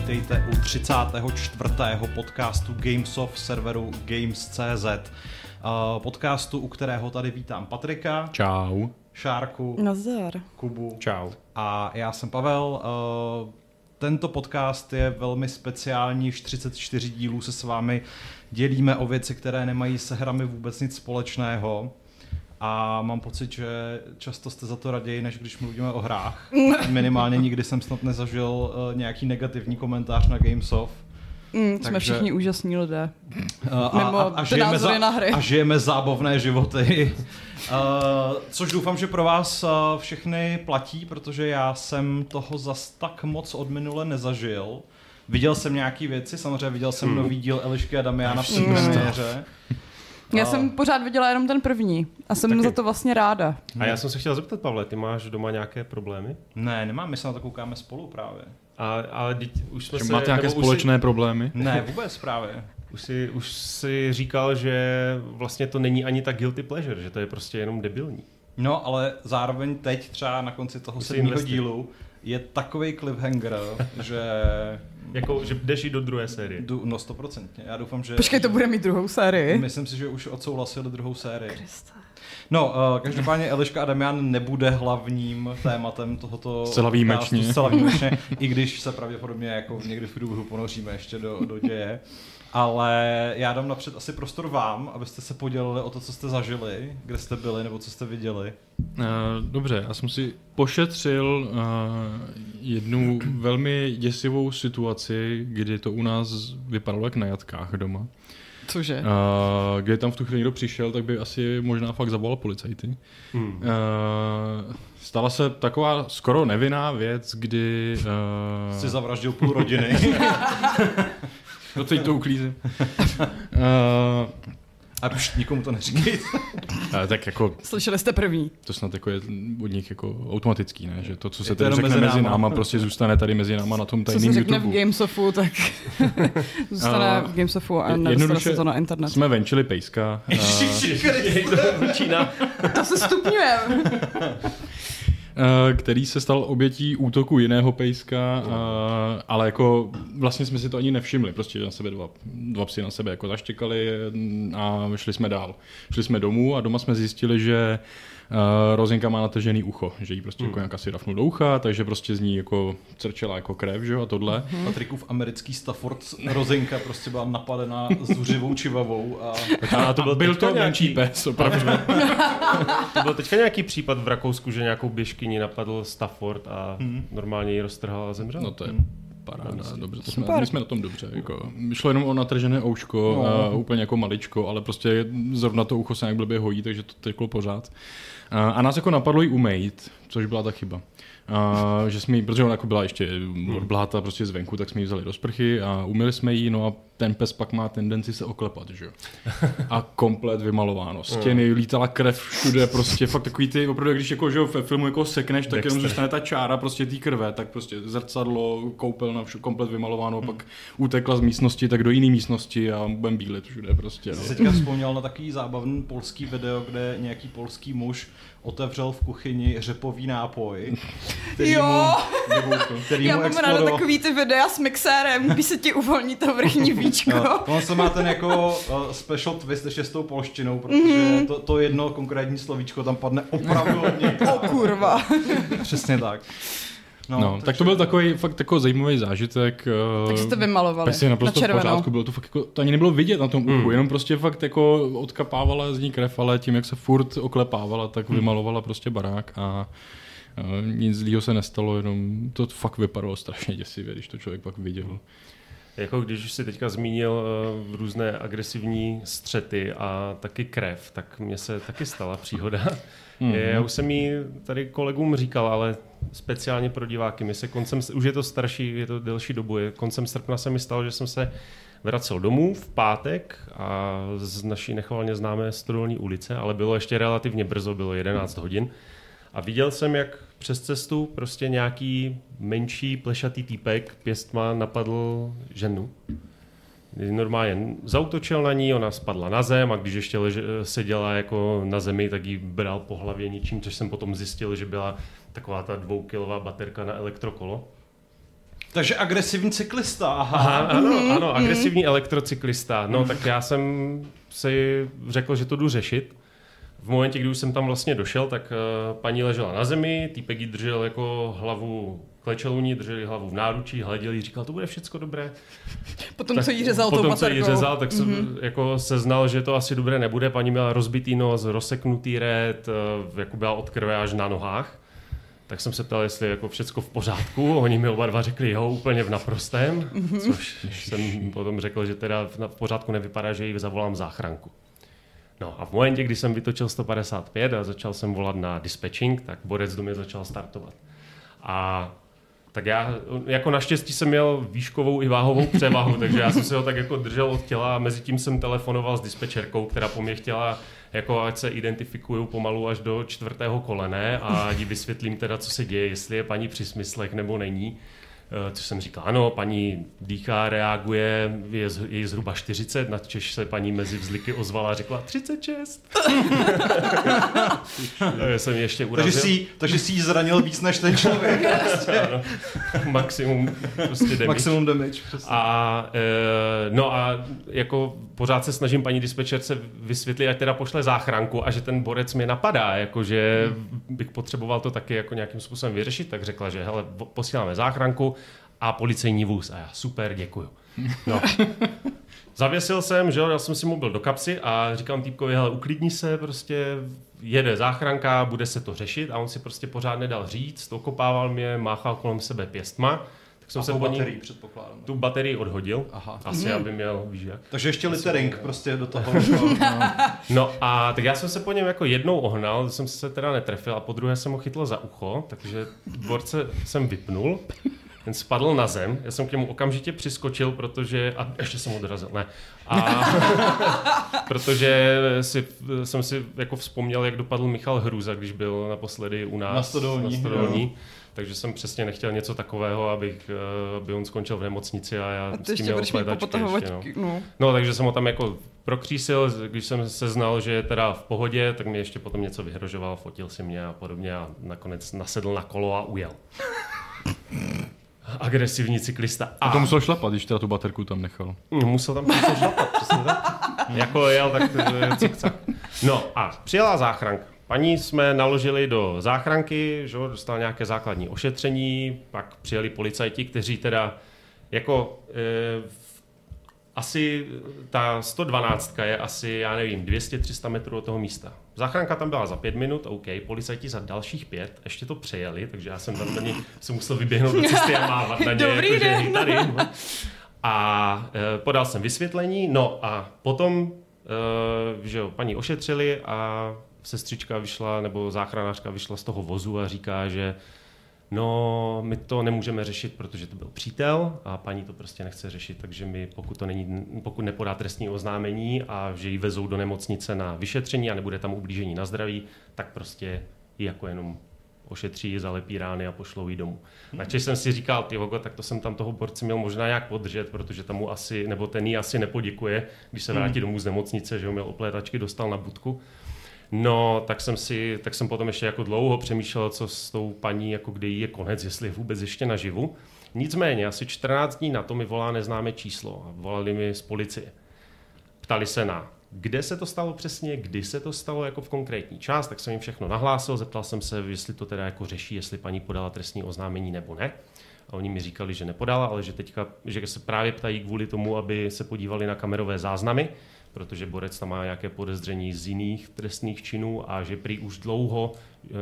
vítejte u 34. podcastu Gamesoft serveru Games.cz. Uh, podcastu, u kterého tady vítám Patrika. Čau. Šárku. Nazdar. Kubu. Čau. A já jsem Pavel. Uh, tento podcast je velmi speciální, už 34 dílů se s vámi dělíme o věci, které nemají se hrami vůbec nic společného. A mám pocit, že často jste za to raději, než když mluvíme o hrách. Minimálně nikdy jsem snad nezažil uh, nějaký negativní komentář na Gamesoft. Mm, jsme všichni úžasní lidé. Uh, a, a, a, žijeme za, na hry. a žijeme zábavné životy. uh, což doufám, že pro vás uh, všechny platí, protože já jsem toho zas tak moc od minule nezažil. Viděl jsem nějaký věci, samozřejmě viděl jsem hmm. nový díl Elišky a Damiana v premiéře. Já a... jsem pořád viděla jenom ten první a jsem Taky. za to vlastně ráda. A já jsem se chtěl zeptat, Pavle, ty máš doma nějaké problémy? Ne, nemám, my se na to koukáme spolu právě. A, ale teď už jsme že se... Máte nějaké společné si... problémy? Ne, vůbec právě. Už si, už si říkal, že vlastně to není ani tak guilty pleasure, že to je prostě jenom debilní. No, ale zároveň teď třeba na konci toho sedmého dílu je takový cliffhanger, že... Jako, že jdeš i do druhé série. Du, no, stoprocentně. Já doufám, že... Počkej, to bude mít druhou sérii? Myslím si, že už odsouhlasili druhou sérii. Krista. No, uh, každopádně Eliška a Damian nebude hlavním tématem tohoto Zcela výjimečně. Zcela výjimečně, i když se pravděpodobně jako někdy v průběhu ponoříme ještě do, do děje. Ale já dám napřed asi prostor vám, abyste se podělili o to, co jste zažili, kde jste byli nebo co jste viděli. Uh, dobře, já jsem si pošetřil uh, jednu velmi děsivou situaci, kdy to u nás vypadalo jak na jatkách doma. Cože? Uh, kdy tam v tu chvíli někdo přišel, tak by asi možná fakt zavolal policajty. Hmm. Uh, stala se taková skoro nevinná věc, kdy... Uh... Jsi zavraždil půl rodiny. no teď to uklízím. uh, a už nikomu to neříkej. tak jako... Slyšeli jste první. To snad jako je od nich jako automatický, ne? Že to, co se tady řekne mezi, mezi náma, prostě zůstane tady mezi náma na tom tajným Co se řekne v Gamesofu, tak zůstane v Gamesofu a nedostane se to na internet. Jsme venčili pejska. to se stupňuje. Eh, který se stal obětí útoku jiného pejska, eh, ale jako vlastně jsme si to ani nevšimli, prostě na sebe dva, dva psy na sebe jako zaštěkali a šli jsme dál. Šli jsme domů a doma jsme zjistili, že Uh, Rozinka má natažený ucho, že jí prostě hmm. jako nějak asi rafnul do ucha, takže prostě z ní jako crčela jako krev, že jo, a tohle. Hmm. Patrikův americký Stafford Rozinka prostě byla napadena zuřivou čivavou a... a to byl, byl to nějaký... menší pes, opravdu. to byl teďka nějaký případ v Rakousku, že nějakou běžkyni napadl Stafford a hmm. normálně ji roztrhal a zemřel. No to je hmm paráda, dobře, to jsme, my jsme na tom dobře. Jako. Šlo jenom o natržené ouško, no. uh, úplně jako maličko, ale prostě zrovna to ucho se nějak blbě hojí, takže to teklo pořád. Uh, a nás jako napadlo ji umejt, což byla ta chyba. Uh, že jsme jí, protože ona jako byla ještě odbláta prostě zvenku, tak jsme ji vzali do sprchy a umili jsme ji, no a ten pes pak má tendenci se oklepat, že jo. A komplet vymalováno. Stěny, lítala krev všude, prostě fakt takový ty, opravdu, když jako, že jo, ve filmu jako sekneš, tak Dexter. jenom zůstane ta čára prostě té krve, tak prostě zrcadlo, koupelna, vše komplet vymalováno, hmm. pak utekla z místnosti, tak do jiné místnosti a budem bílit všude prostě. No. Jsi teďka vzpomněl na takový zábavný polský video, kde nějaký polský muž otevřel v kuchyni řepový nápoj. Který jo! Mu, který Já mám ráda takový ty videa s mixérem, když se ti uvolní to vrchní víčko. No, on se má ten jako uh, special twist ještě s tou polštinou, protože mm-hmm. to, to jedno konkrétní slovíčko tam padne opravdu hodně. o kurva. Přesně tak. No, no tak to byl takový fakt takový zajímavý zážitek. Eh, Takže jste vymalovali Pes je naprosto na v pořádku, bylo to fakt jako, to ani nebylo vidět na tom uchu, mm. jenom prostě fakt jako odkapávala z ní krev, ale tím, jak se furt oklepávala, tak mm. vymalovala prostě barák a nic zlýho se nestalo, jenom to fakt vypadalo strašně děsivě, když to člověk pak viděl. Jako když už si teďka zmínil uh, různé agresivní střety a taky krev, tak mně se taky stala příhoda. Mm-hmm. Já už jsem ji tady kolegům říkal, ale speciálně pro diváky. My se koncem, už je to starší, je to delší dobu. Je, koncem srpna se mi stalo, že jsem se vracel domů v pátek a z naší nechvalně známé Stodolní ulice, ale bylo ještě relativně brzo, bylo 11 hodin. A viděl jsem, jak přes cestu prostě nějaký menší plešatý týpek pěstma napadl ženu. Normálně zautočil na ní, ona spadla na zem a když ještě lež, seděla jako na zemi, tak jí bral po hlavě ničím, což jsem potom zjistil, že byla taková ta dvoukilová baterka na elektrokolo. Takže agresivní cyklista, aha. aha ano, ano, agresivní mm. elektrocyklista. No, tak já jsem si řekl, že to jdu řešit. V momentě, kdy už jsem tam vlastně došel, tak uh, paní ležela na zemi, týpek jí držel jako hlavu klečelouní, drželi hlavu v náručí, hleděli, říkal, to bude všechno dobré. Potom, tak, co jí řezal potom, tou co jí řezal, tak jsem mm-hmm. jako seznal, že to asi dobré nebude. Paní měla rozbitý nos, rozseknutý red, uh, jako byla od krve až na nohách. Tak jsem se ptal, jestli je jako všecko v pořádku. Oni mi oba dva řekli, jo, úplně v naprostém. Mm-hmm. Což jsem potom řekl, že teda v pořádku nevypadá, že jí zavolám záchranku. No a v momentě, kdy jsem vytočil 155 a začal jsem volat na dispatching, tak borec do mě začal startovat. A tak já jako naštěstí jsem měl výškovou i váhovou převahu, takže já jsem se ho tak jako držel od těla a mezi tím jsem telefonoval s dispečerkou, která po mě chtěla jako ať se identifikuju pomalu až do čtvrtého kolene a jí vysvětlím teda, co se děje, jestli je paní při smyslech nebo není. Eh, což jsem říkal, ano, paní dýchá, reaguje, je, je zhruba 40, na Češ se paní mezi vzliky ozvala a řekla 36. jsem ještě urazil. Takže jsi, takže jsi jí zranil víc než ten člověk. ano, maximum prostě damage. Maximum damage. Přesně. A, e, no a jako pořád se snažím paní dispečerce vysvětlit, ať teda pošle záchranku a že ten borec mě napadá, jakože bych potřeboval to taky jako nějakým způsobem vyřešit, tak řekla, že hele, posíláme záchranku, a policejní vůz. A já, super, děkuju. No. Zavěsil jsem, že jo, dal jsem si mobil do kapsy a říkám týpkovi, hele, uklidni se, prostě jede záchranka, bude se to řešit a on si prostě pořád nedal říct, okopával mě, máchal kolem sebe pěstma. Tak jsem a se po baterii, předpokládám. Tu baterii odhodil, Aha. asi, mm. aby měl, víš jak. Takže ještě littering prostě do toho. no. no a tak já jsem se po něm jako jednou ohnal, jsem se teda netrefil a po druhé jsem ho chytl za ucho, takže dvorce jsem vypnul ten spadl na zem, já jsem k němu okamžitě přiskočil, protože, a ještě jsem odrazil, ne, a protože si, jsem si jako vzpomněl, jak dopadl Michal Hruza, když byl naposledy u nás na Stodolní, na Stodolní takže jsem přesně nechtěl něco takového, abych, eh, aby on skončil v nemocnici a já a s tím měl ještě, no. no. no. takže jsem ho tam jako prokřísil, když jsem se znal, že je teda v pohodě, tak mi ještě potom něco vyhrožoval, fotil si mě a podobně a nakonec nasedl na kolo a ujel agresivní cyklista. A, a to musel šlapat, když teda tu baterku tam nechal. No, musel tam musel šlapat, přesně tak. jako jel, tak cikcak. No a přijela záchranka. Paní jsme naložili do záchranky, že dostala nějaké základní ošetření, pak přijeli policajti, kteří teda jako e, asi ta 112 je asi, já nevím, 200-300 metrů od toho místa. Záchranka tam byla za pět minut, OK, policajti za dalších pět, ještě to přejeli, takže já jsem tam na ně, jsem musel vyběhnout do cesty a mávat na ně, Dobrý jako, den. tady. No. A e, podal jsem vysvětlení, no a potom, e, že jo, paní ošetřili a sestřička vyšla, nebo záchranářka vyšla z toho vozu a říká, že No, my to nemůžeme řešit, protože to byl přítel a paní to prostě nechce řešit, takže my, pokud, to není, pokud nepodá trestní oznámení a že ji vezou do nemocnice na vyšetření a nebude tam ublížení na zdraví, tak prostě ji jako jenom ošetří, zalepí rány a pošlou ji domů. Hmm. Načež jsem si říkal, ty vogo, tak to jsem tam toho borce měl možná nějak podržet, protože tam mu asi, nebo ten jí asi nepoděkuje, když se vrátí hmm. domů z nemocnice, že ho měl oplétačky, dostal na budku. No, tak jsem si, tak jsem potom ještě jako dlouho přemýšlel, co s tou paní, jako kde jí je konec, jestli je vůbec ještě naživu. Nicméně, asi 14 dní na to mi volá neznámé číslo. Volali mi z policie. Ptali se na kde se to stalo přesně, kdy se to stalo jako v konkrétní čas, tak jsem jim všechno nahlásil, zeptal jsem se, jestli to teda jako řeší, jestli paní podala trestní oznámení nebo ne. A oni mi říkali, že nepodala, ale že teďka, že se právě ptají kvůli tomu, aby se podívali na kamerové záznamy, protože Borec tam má nějaké podezření z jiných trestných činů a že prý už dlouho eh,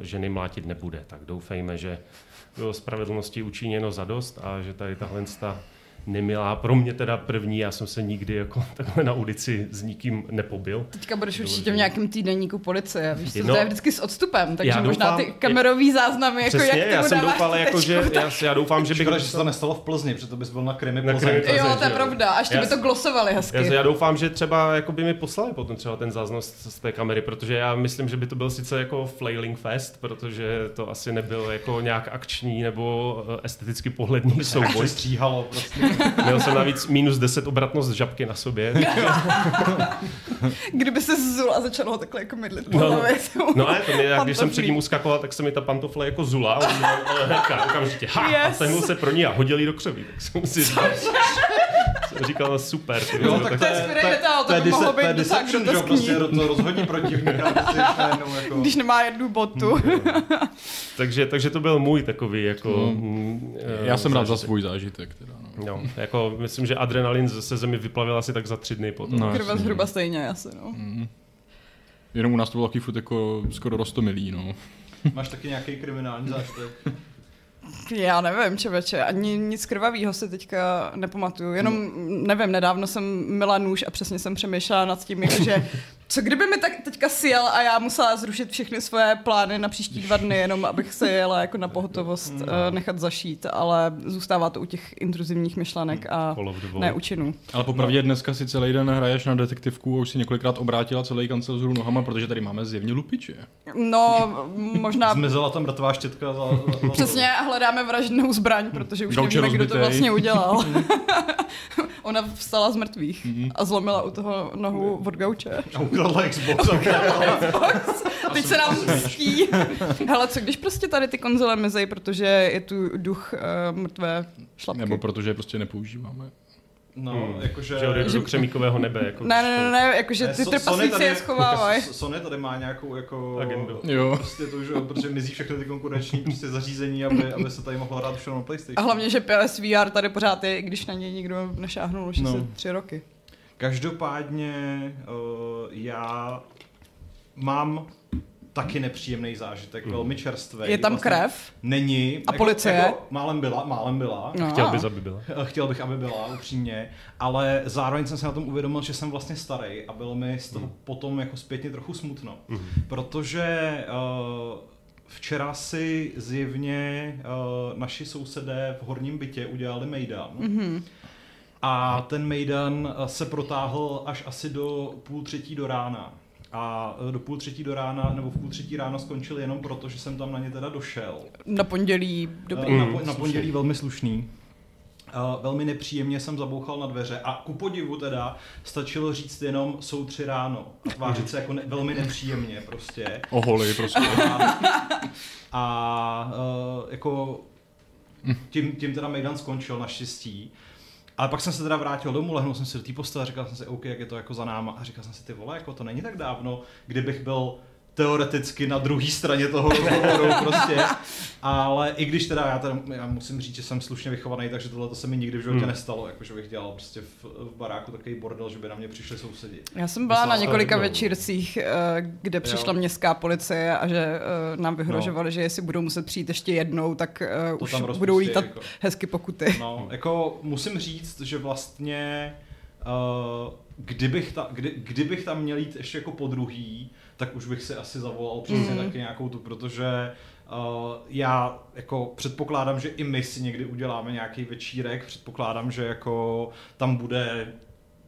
ženy mlátit nebude. Tak doufejme, že bylo spravedlnosti učiněno zadost a že tady tahle nemilá. Pro mě teda první, já jsem se nikdy jako takhle na ulici s nikým nepobil. Teďka budeš určitě v nějakém týdenníku policie, víš, to, no, to je vždycky s odstupem, takže já možná doufám, ty kamerový záznamy, jako přesně, jak já jsem doufal, jako, že, já, já, doufám, že bych... Škoda, že se to nestalo v Plzni, protože to bys byl na Krimi Plzeň. Jo, to je pravda, až by to glosovali hezky. Já, já, doufám, že třeba jako by mi poslali potom třeba ten záznam z té kamery, protože já myslím, že by to byl sice jako flailing fest, protože to asi nebyl jako nějak akční nebo eh, esteticky pohledný souboj. stříhalo prostě. Měl jsem navíc minus 10 obratnost žabky na sobě. Kdyby se zul a začal ho takhle jako mydlit. No, no a to mě, když jsem před ním uskakoval, tak se mi ta pantofle jako zula. A on okamžitě, ha, yes. a se pro ní a hodil ji do křoví. Tak jsem si říkal, jsem říkal, super. Ty, jo, tak to je spirituál, to by mohlo být deception, že prostě to rozhodně protivník. Jako... Když nemá jednu botu. takže, takže to byl můj takový jako... Mm. Já jsem rád za svůj zážitek. Teda, no. Jo, jako myslím, že adrenalin se zemi vyplavil asi tak za tři dny potom. No, Krva zhruba stejně asi, no. Mm. Jenom u nás to bylo taky furt jako skoro rostomilý, no. Máš taky nějaký kriminální zážitek? Já nevím, čověče, ani nic krvavého si teďka nepamatuju, jenom nevím, nedávno jsem mila nůž a přesně jsem přemýšlela nad tím, že co kdyby mi tak teďka sjel a já musela zrušit všechny svoje plány na příští dva dny, jenom abych se jela jako na pohotovost no. nechat zašít, ale zůstává to u těch intruzivních myšlenek a ne učinů. Ale popravdě dneska si celý den hraješ na detektivku a už si několikrát obrátila celý kancel zhru nohama, protože tady máme zjevně lupiče. No, možná... Zmizela tam mrtvá štětka. Za, za... Přesně, hledáme vražednou zbraň, protože už Gauče nevíme, kdo to vlastně udělal. Ona vstala z mrtvých mm-hmm. a zlomila u toho nohu od gauče. A ukradla Xbox. Xbox. Teď se nám mstí. Hele, co když prostě tady ty konzole mizej, protože je tu duch uh, mrtvé šlapky? Nebo protože je prostě nepoužíváme. No, hmm. jakože... Že odejdu do křemíkového nebe. Jako ne, ne, ne, ne, jakože ty trpaslíci je schovávají. Sony tady má nějakou jako... Agendu. Jo. Prostě to, že, protože mizí všechny ty konkurenční prostě zařízení, aby, aby se tady mohlo hrát všechno na PlayStation. A hlavně, že PSVR tady pořád je, i když na něj nikdo nešáhnul už no. asi tři roky. Každopádně uh, já mám taky nepříjemný zážitek, mm. velmi čerstvý. Je tam vlastně krev? Není. A jako, policie? Jako, málem byla, málem byla. No. Chtěl bys, aby byla. Chtěl bych, aby byla, upřímně. Ale zároveň jsem se na tom uvědomil, že jsem vlastně starý a bylo mi z toho mm. potom jako zpětně trochu smutno. Mm. Protože uh, včera si zjevně uh, naši sousedé v horním bytě udělali mejdan. Mm-hmm. A ten mejdan se protáhl až asi do půl třetí do rána a e, do půl třetí do rána, nebo v půl třetí ráno skončil jenom proto, že jsem tam na ně teda došel. Na pondělí dobrý. Na, po, na pondělí velmi slušný. Uh, velmi nepříjemně jsem zabouchal na dveře a ku podivu teda stačilo říct jenom jsou tři ráno a tvářit se jako ne, velmi nepříjemně prostě. Oholi prostě. A, a jako tím, tím teda Mejdan skončil naštěstí. Ale pak jsem se teda vrátil domů, lehnul jsem si do té postele, říkal jsem si, OK, jak je to jako za náma. A říkal jsem si, ty vole, jako to není tak dávno, kdybych byl teoreticky na druhé straně toho rozhovoru prostě. Ale i když teda já, teda, já musím říct, že jsem slušně vychovaný, takže tohle to se mi nikdy v životě hmm. nestalo, jako že bych dělal prostě v, v baráku takový bordel, že by na mě přišli sousedi. Já jsem byla na několika večírcích, eh, kde přišla jo. městská policie a že eh, nám vyhrožovali, no. že jestli budou muset přijít ještě jednou, tak eh, to už budou lítat jako. hezky pokuty. No, jako musím říct, že vlastně uh, kdybych, ta, kdy, kdybych tam měl jít ještě jako po druhý, tak už bych si asi zavolal přesně mm. taky nějakou tu, protože uh, já jako předpokládám, že i my si někdy uděláme nějaký večírek, předpokládám, že jako tam bude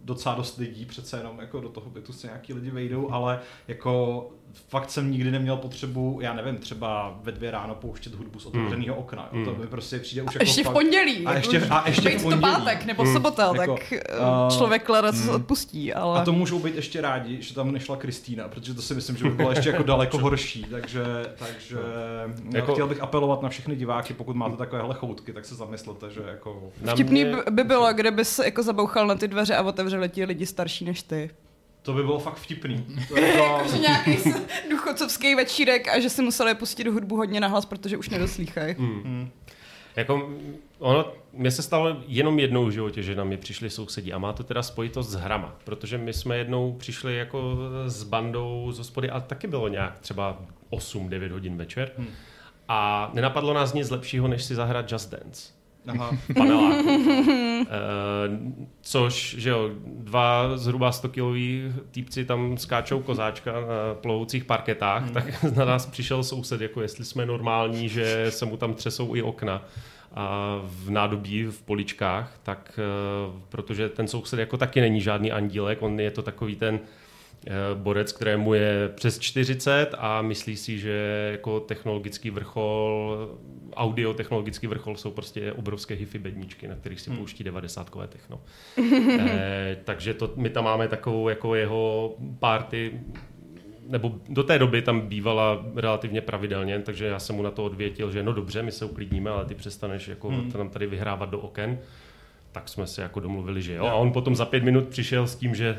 docela dost lidí, přece jenom jako do toho bytu se nějaký lidi vejdou, ale jako fakt jsem nikdy neměl potřebu, já nevím, třeba ve dvě ráno pouštět hudbu z otevřeného hmm. okna. Mm. To mi prostě přijde už a jako ještě fakt... v pondělí. A ještě, a ještě v pondělí. to pátek nebo mm. sobota, mm. tak uh, člověk leda mm. odpustí. Ale... A to můžou být ještě rádi, že tam nešla Kristýna, protože to si myslím, že by bylo ještě jako daleko horší. Takže, takže no. jako... chtěl bych apelovat na všechny diváky, pokud máte takovéhle choutky, tak se zamyslete, že jako... Vtipný mě... by bylo, kdyby se jako zabouchal na ty dveře a otevřeli ti lidi starší než ty. To by bylo fakt vtipný. To je to... Jako, nějaký duchocovský večírek a že si museli pustit hudbu hodně nahlas, protože už nedoslýchají. Hmm. Hmm. Jako, ono, mně se stalo jenom jednou v životě, že na mě přišli sousedí a má to teda spojitost s hrama, protože my jsme jednou přišli jako s bandou z hospody a taky bylo nějak třeba 8-9 hodin večer hmm. a nenapadlo nás nic lepšího, než si zahrát Just Dance. Aha. paneláku. e, což, že jo, dva zhruba 100 kiloví týpci tam skáčou kozáčka na plovoucích parketách, hmm. tak na nás přišel soused, jako jestli jsme normální, že se mu tam třesou i okna a v nádobí, v poličkách, tak e, protože ten soused jako taky není žádný andílek, on je to takový ten borec, kterému je přes 40 a myslí si, že jako technologický vrchol, audio technologický vrchol jsou prostě obrovské hifi bedničky, na kterých si hmm. pouští 90 techno. e, takže to, my tam máme takovou jako jeho party nebo do té doby tam bývala relativně pravidelně, takže já jsem mu na to odvětil, že no dobře, my se uklidníme, ale ty přestaneš jako hmm. tam tady vyhrávat do oken. Tak jsme se jako domluvili, že jo. A on potom za pět minut přišel s tím, že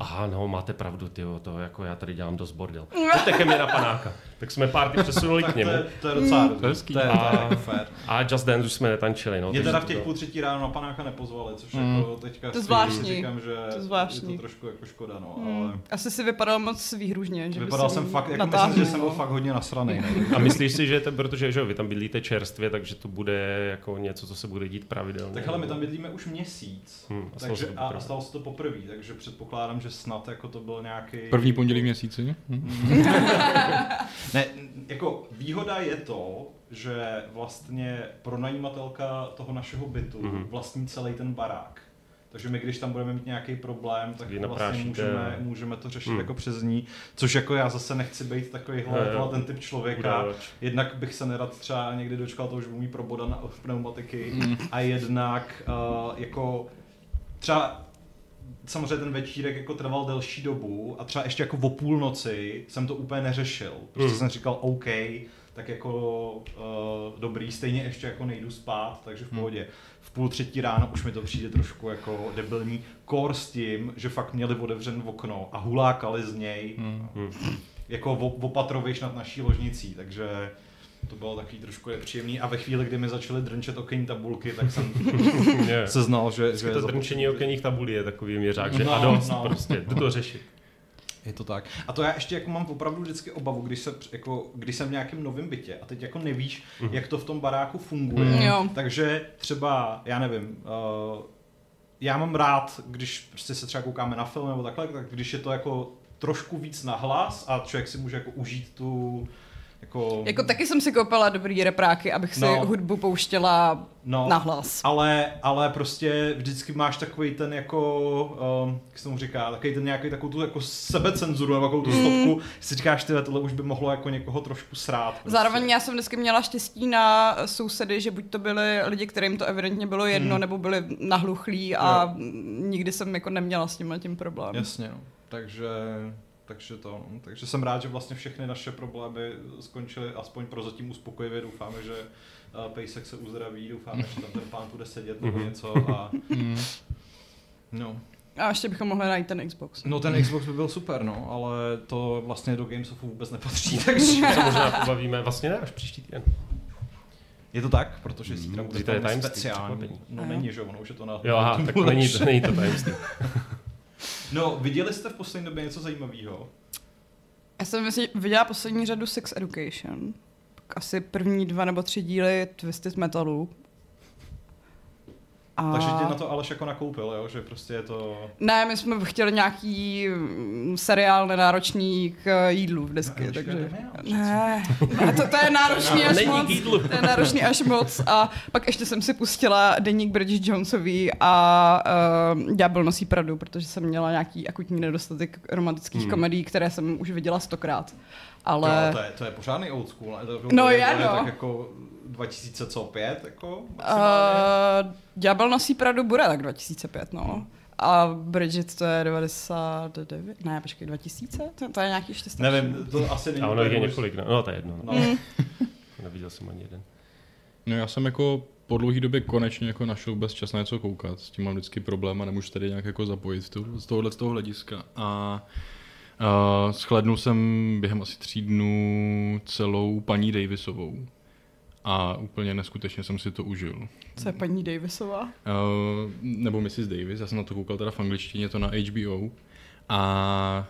aha, no, máte pravdu, ty to jako já tady dělám dost bordel. Pojďte ke mně na panáka. Tak jsme party přesunuli k němu. To je, to je docela mm. to je, to je, a, to je fair. A Just Dance už jsme netančili. No, Mě teda v těch půl třetí ráno na panáka nepozvali, což mm. jako teďka to zvláštní. říkám, že to zvláštní. je to trošku jako škoda, no. Mm. Ale... Asi si vypadal moc výhružně. Že vypadal jsem fakt, jako myslím, že jsem byl fakt hodně nasraný. No. A myslíš si, že to, protože že vy tam bydlíte čerstvě, takže to bude jako něco, co se bude dít pravidelně? Tak ale my tam bydlíme už měsíc. Hmm, a takže, a stalo se to poprvé, takže předpokládám, že snad jako to byl nějaký... První pondělí měsíci? ne, jako výhoda je to, že vlastně pronajímatelka toho našeho bytu mm-hmm. vlastní celý ten barák. Takže my, když tam budeme mít nějaký problém, tak vlastně můžeme, můžeme to řešit hmm. jako přes ní. Což jako já zase nechci být takovýhle no, ten typ člověka. Udávač. Jednak bych se nerad třeba někdy dočkal toho, že budu mít proboda na pneumatiky. Hmm. A jednak uh, jako třeba samozřejmě ten večírek jako trval delší dobu a třeba ještě jako o půlnoci jsem to úplně neřešil. Prostě mm. jsem říkal OK, tak jako uh, dobrý, stejně ještě jako nejdu spát, takže v hmm. pohodě. V půl třetí ráno už mi to přijde trošku jako debilní. Kor s tím, že fakt měli otevřen okno a hulákali z něj mm. jako opatroviš nad naší ložnicí, takže to bylo takový trošku nepříjemný a ve chvíli, kdy mi začaly drnčet okenní tabulky, tak jsem se znal, že... že to drnčení okenních tabulí je takový měřák, že no, a dost, no. prostě, jdu to řešit. Je to tak. A to já ještě jako mám opravdu vždycky obavu, když, se, jako, když jsem v nějakém novém bytě a teď jako nevíš, mm. jak to v tom baráku funguje. Mm. Takže třeba, já nevím, uh, já mám rád, když prostě se třeba koukáme na film nebo takhle, tak když je to jako trošku víc nahlas a člověk si může jako užít tu, jako... jako taky jsem si koupila dobrý repráky, abych si no. hudbu pouštěla no, nahlas. Ale, ale prostě vždycky máš takový ten jako, um, jak se tomu říká, takový ten nějaký takovou tu jako sebecenzuru nebo takovou tu mm. stopku, si říkáš, ty tohle už by mohlo jako někoho trošku srát. Prostě. Zároveň já jsem vždycky měla štěstí na sousedy, že buď to byli lidi, kterým to evidentně bylo jedno, mm. nebo byli nahluchlí a jo. nikdy jsem jako neměla s tím tím problém. Jasně, no. Takže takže to, takže jsem rád, že vlastně všechny naše problémy skončily aspoň prozatím uspokojivě. Doufáme, že uh, Pejsek se uzdraví, doufáme, že tam ten pán bude sedět nebo mhm. něco a mhm. no. A ještě bychom mohli najít ten Xbox. No ten Xbox by byl super, no, ale to vlastně do Gamesofu vůbec nepatří, takže... se možná pobavíme vlastně ne, až příští týden. Je to tak, protože zítra bude to je speciální. No není, že ono už je to na... Jo, aha, tak není to, není to tajemství. No, viděli jste v poslední době něco zajímavého? Já jsem myslím, viděla poslední řadu Sex Education. Asi první dva nebo tři díly Twisted Metalu. A... Takže tě na to Aleš jako nakoupil, jo? že prostě je to... Ne, my jsme chtěli nějaký mm, seriál nenáročný k jídlu vždycky, no, takže... Ne, ne to, to je náročný až moc. To je náročný až moc. A pak ještě jsem si pustila deník Bridget Jonesový a uh, Ďábel nosí Pradu, protože jsem měla nějaký akutní nedostatek romantických hmm. komedií, které jsem už viděla stokrát. Ale... Jo, to, je, to je pořádný old school, ne? To, no je, no. Tak jako 2005, jako uh, Ďábel nosí Pradu bude tak 2005, no. Hmm. A Bridget to je 99, ne, počkej, 2000? To, to je nějaký ještě starší. Nevím, to asi není. A ono je několik, no, no to je jedno. No. Mm. Neviděl jsem ani jeden. No já jsem jako po dlouhé době konečně jako našel vůbec čas na něco koukat. S tím mám vždycky problém a nemůžu tady nějak jako zapojit tu, z tohohle z toho hlediska. A uh, shlednul jsem během asi tří dnů celou paní Davisovou a úplně neskutečně jsem si to užil. Co je paní Davisová? Uh, nebo Mrs. Davis, já jsem na to koukal teda v angličtině, to na HBO. A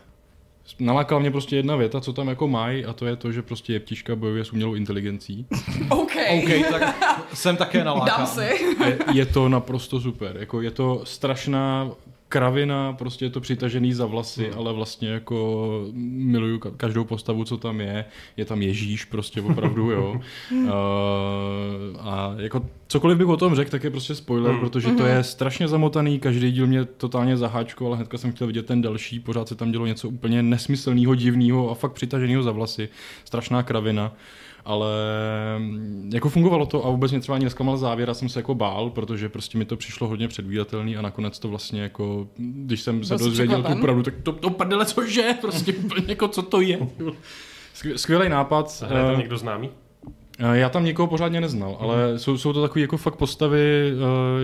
nalákala mě prostě jedna věta, co tam jako mají, a to je to, že prostě jeptiška bojuje s umělou inteligencí. OK. OK, tak jsem také nalákal. Dám si. je, je to naprosto super. Jako je to strašná kravina, prostě je to přitažený za vlasy, hmm. ale vlastně jako miluju každou postavu, co tam je. Je tam Ježíš prostě opravdu, jo. uh, a jako cokoliv bych o tom řekl, tak je prostě spoiler, hmm. protože to mhm. je strašně zamotaný, každý díl mě totálně zaháčkoval, hnedka jsem chtěl vidět ten další, pořád se tam dělo něco úplně nesmyslného, divného a fakt přitaženého za vlasy. Strašná kravina ale mm, jako fungovalo to a vůbec mě třeba ani neskamal závěr, a jsem se jako bál, protože prostě mi to přišlo hodně předvídatelný a nakonec to vlastně jako, když jsem se dozvěděl tu pravdu, tak to, to prdele cože, prostě jako co to je. Skvělý nápad. A je tam eh, někdo známý? Eh, já tam někoho pořádně neznal, ale mm. jsou, jsou to takové jako fakt postavy, uh,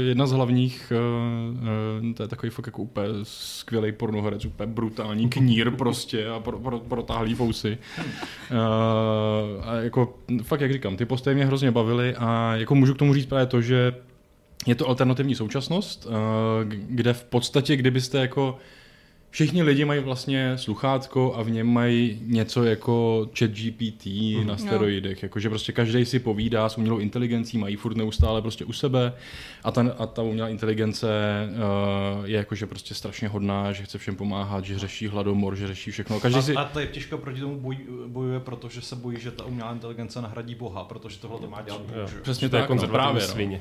jedna z hlavních, uh, uh, to je takový fakt jako úplně skvělý pornoherec, úplně brutální knír prostě a pro, pro, protáhlý fousy. Uh, a jako fakt jak říkám, ty postavy mě hrozně bavily a jako můžu k tomu říct právě to, že je to alternativní současnost, uh, kde v podstatě, kdybyste jako všichni lidi mají vlastně sluchátko a v něm mají něco jako chat GPT mm. na steroidech, no. jakože prostě každý si povídá s umělou inteligencí, mají furt neustále prostě u sebe a ta, a ta umělá inteligence uh, je jakože prostě strašně hodná, že chce všem pomáhat, že řeší hladomor, že řeší všechno. Každý a, si... a to je těžko proti tomu boj, bojuje, protože se bojí, že ta umělá inteligence nahradí Boha, protože tohle to má dělat Bůh. Přesně to tak, je no, právě. No. Svině.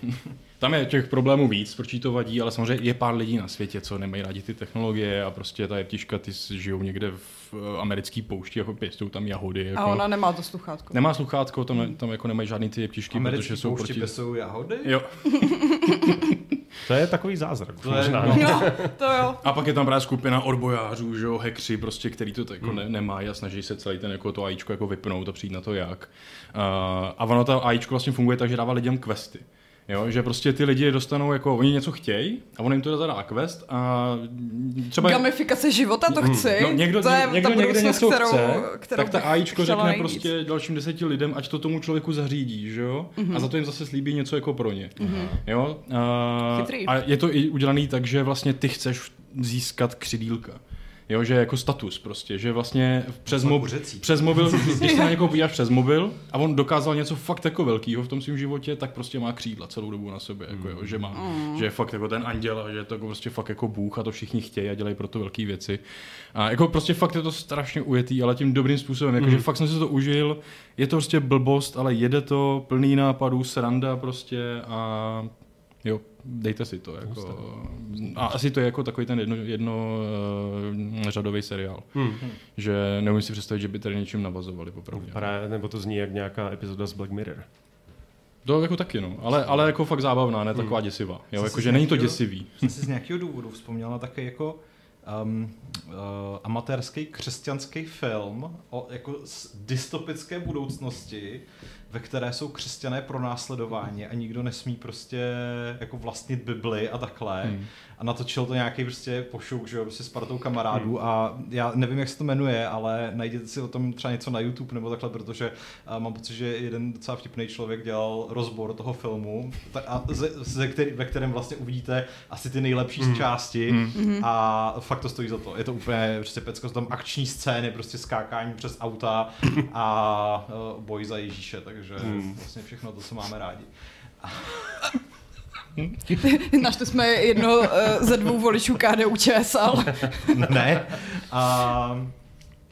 Tam je těch problémů víc, proč to vadí, ale samozřejmě je pár lidí na světě, co nemají rádi ty technologie a prostě ta jeptiška, ty žijou někde v eh, americké poušti, jako pěstují tam jahody. Jako... A ona nemá to sluchátko. Nemá sluchátko, tam, tam jako nemají žádný ty jeptišky, Americký protože jsou proti... pěstují jahody? Jo. to je takový zázrak. To je, no. to jo. A pak je tam právě skupina odbojářů, že jo, hekři, prostě, který to jako hmm. ne, nemají a snaží se celý ten jako to AIčko jako vypnout a přijít na to jak. Uh, a ono to AIčko vlastně funguje tak, že dává lidem questy. Jo, že prostě ty lidi dostanou jako, oni něco chtějí a on jim to zadá quest a třeba... Gamifikace života to hmm. chci. No, někdo, to je někdo někde něco kterou, chce, kterou tak ta AIčko řekne nejvíc. prostě dalším deseti lidem, ať to tomu člověku zařídí, že jo? Mm-hmm. A za to jim zase slíbí něco jako pro ně. Mm-hmm. Jo? A, a je to i udělaný tak, že vlastně ty chceš získat křidílka. Jo, že jako status prostě, že vlastně přes, mob, přes mobil, když se na někoho podíváš přes mobil a on dokázal něco fakt jako velkého v tom svém životě, tak prostě má křídla celou dobu na sobě, jako, jo, že má, mm. že je fakt jako ten anděl a že je to jako prostě fakt jako bůh a to všichni chtějí a dělají pro to velké věci. A jako prostě fakt je to strašně ujetý, ale tím dobrým způsobem, jako, mm. že fakt jsem si to užil, je to prostě blbost, ale jede to plný nápadů, sranda prostě a jo, dejte si to. Jako, a asi to je jako takový ten jedno, jedno uh, řadový seriál. Hmm. Že neumím si představit, že by tady něčím navazovali popravdě. Právě, nebo to zní jak nějaká epizoda z Black Mirror. To jako taky, no. Ale, ale jako fakt zábavná, ne taková hmm. děsivá. Jo, jako, že není to děsivý. Jsem si z nějakého důvodu vzpomněl na také jako um, uh, amatérský křesťanský film o jako dystopické budoucnosti, ve které jsou křesťané pro následování a nikdo nesmí prostě jako vlastnit Bibli a takhle. Hmm. A natočil to nějaký prostě pošuk, že jo, prostě s partou kamarádů hmm. a já nevím, jak se to jmenuje, ale najděte si o tom třeba něco na YouTube nebo takhle, protože uh, mám pocit, že jeden docela vtipný člověk dělal rozbor toho filmu, a ze, ze který, ve kterém vlastně uvidíte asi ty nejlepší hmm. z části hmm. a fakt to stojí za to. Je to úplně prostě pecko, tam akční scény, prostě skákání přes auta a uh, boj za Ježíše, takže takže hmm. vlastně všechno to, co máme rádi. Našli jsme jedno uh, ze dvou voličů KDU ČSL. ne. Uh,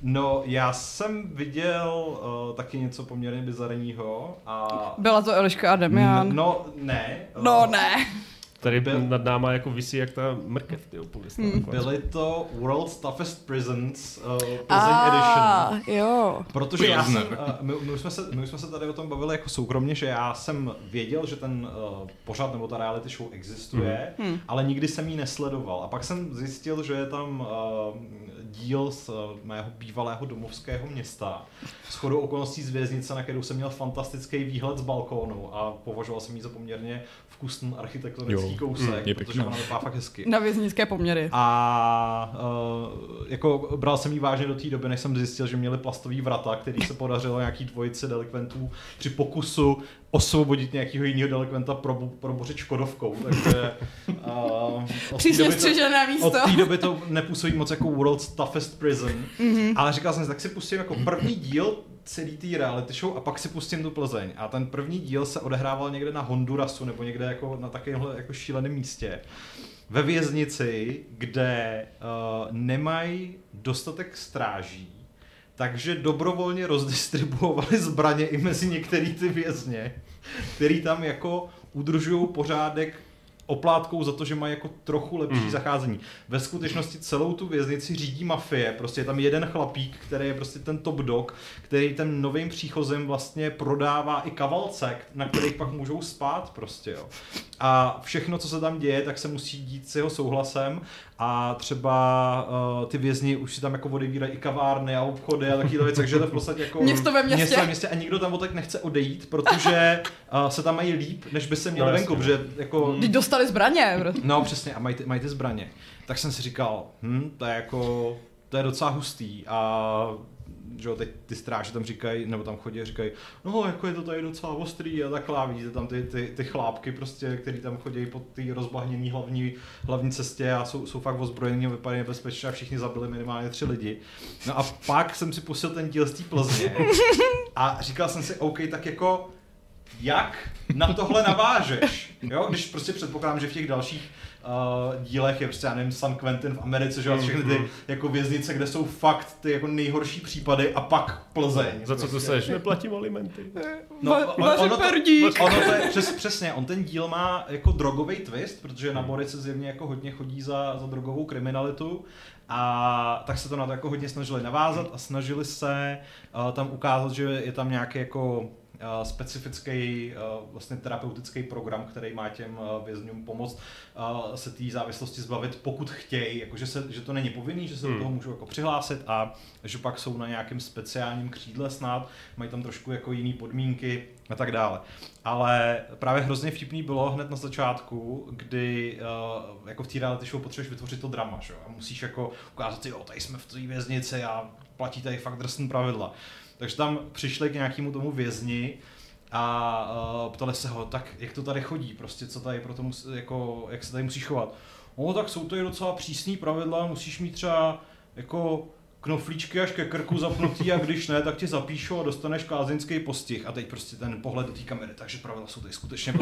no, já jsem viděl uh, taky něco poměrně bizarního. A... Byla to Eliška a Demian? No, ne. Uh, no, ne. Tady byl, nad náma jako vysí jak ta mrkev, ty hmm. Byly to World's Toughest Prisons uh, Prison ah, Edition. jo. Protože já jsem, uh, my, my, jsme se, my jsme se tady o tom bavili jako soukromně, že já jsem věděl, že ten uh, pořad nebo ta reality show existuje, mm. ale nikdy jsem ji nesledoval. A pak jsem zjistil, že je tam uh, díl z uh, mého bývalého domovského města, s chodou okolností z věznice, na kterou jsem měl fantastický výhled z balkónu a považoval jsem ji za poměrně vkusný architektonický kousek, mm, protože ona vypadá fakt hezky. Na věznické poměry. A uh, jako bral jsem jí vážně do té doby, než jsem zjistil, že měli plastový vrata, který se podařilo nějaký dvojici delikventů při pokusu osvobodit nějakého jiného delikventa pro, probořit Škodovkou, takže uh, Přísně střežené místo. Od té doby to nepůsobí moc jako World's Toughest Prison, mm-hmm. ale říkal jsem si, tak si pustím jako první díl celý té reality show a pak si pustím tu Plzeň. A ten první díl se odehrával někde na Hondurasu nebo někde jako na takovémhle jako šíleném místě ve věznici, kde uh, nemají dostatek stráží, takže dobrovolně rozdistribuovali zbraně i mezi některý ty vězně, který tam jako udržují pořádek oplátkou za to, že mají jako trochu lepší mm. zacházení. Ve skutečnosti celou tu věznici řídí mafie, prostě je tam jeden chlapík, který je prostě ten top dog, který ten novým příchozem vlastně prodává i kavalce, na kterých pak můžou spát prostě, jo. A všechno, co se tam děje, tak se musí dít s jeho souhlasem a třeba uh, ty vězni už si tam jako odevírají i kavárny a obchody a takovýhle věci, takže to je v podstatě jako město ve městě. město ve městě a nikdo tam tak nechce odejít, protože uh, se tam mají líp, než by se měli no, venku, protože jako... Když dostali zbraně. No přesně a mají ty, mají ty zbraně. Tak jsem si říkal, hm, to je jako, to je docela hustý a že jo, teď ty stráže tam říkají, nebo tam chodí a říkají, no jako je to tady docela ostrý a takhle, vidíte tam ty, ty, ty chlápky prostě, který tam chodí po té rozbahnění hlavní, hlavní cestě a jsou, jsou fakt ozbrojení a vypadají nebezpečně a všichni zabili minimálně tři lidi. No a pak jsem si pustil ten díl z té Plzně a říkal jsem si, OK, tak jako jak na tohle navážeš, jo? když prostě předpokládám, že v těch dalších uh, dílech je prostě, já nevím, San Quentin v Americe, že jo, všechny ty mm-hmm. jako věznice, kde jsou fakt ty jako nejhorší případy a pak Plzeň. Za co to prostě. seš? Neplatím alimenty. No, on, ono, to, ono to je, přes, přesně, on ten díl má jako drogový twist, protože na Borice zjevně jako hodně chodí za, za drogovou kriminalitu a tak se to na to jako hodně snažili navázat a snažili se uh, tam ukázat, že je tam nějaký jako specifický eh, vlastně terapeutický program, který má těm eh, vězňům pomoct se té závislosti zbavit, pokud chtějí, jakože se, že to není povinný, že se hmm. do toho můžou jako přihlásit a že pak jsou na nějakém speciálním křídle snad, mají tam trošku jako jiné podmínky a tak dále. Ale právě hrozně vtipný bylo hned na začátku, kdy jako v té reality show potřebuješ vytvořit to drama, že? a musíš jako ukázat, jo, tady jsme v té věznici a platí tady fakt drsný pravidla. Takže tam přišli k nějakému tomu vězni a uh, ptali se ho, tak jak to tady chodí, prostě co tady pro to mus, jako, jak se tady musíš chovat. No tak jsou to i docela přísný pravidla, musíš mít třeba jako knoflíčky až ke krku zapnutý a když ne, tak ti zapíšou a dostaneš kázeňský postih. A teď prostě ten pohled do té kamery, takže pravidla jsou tady skutečně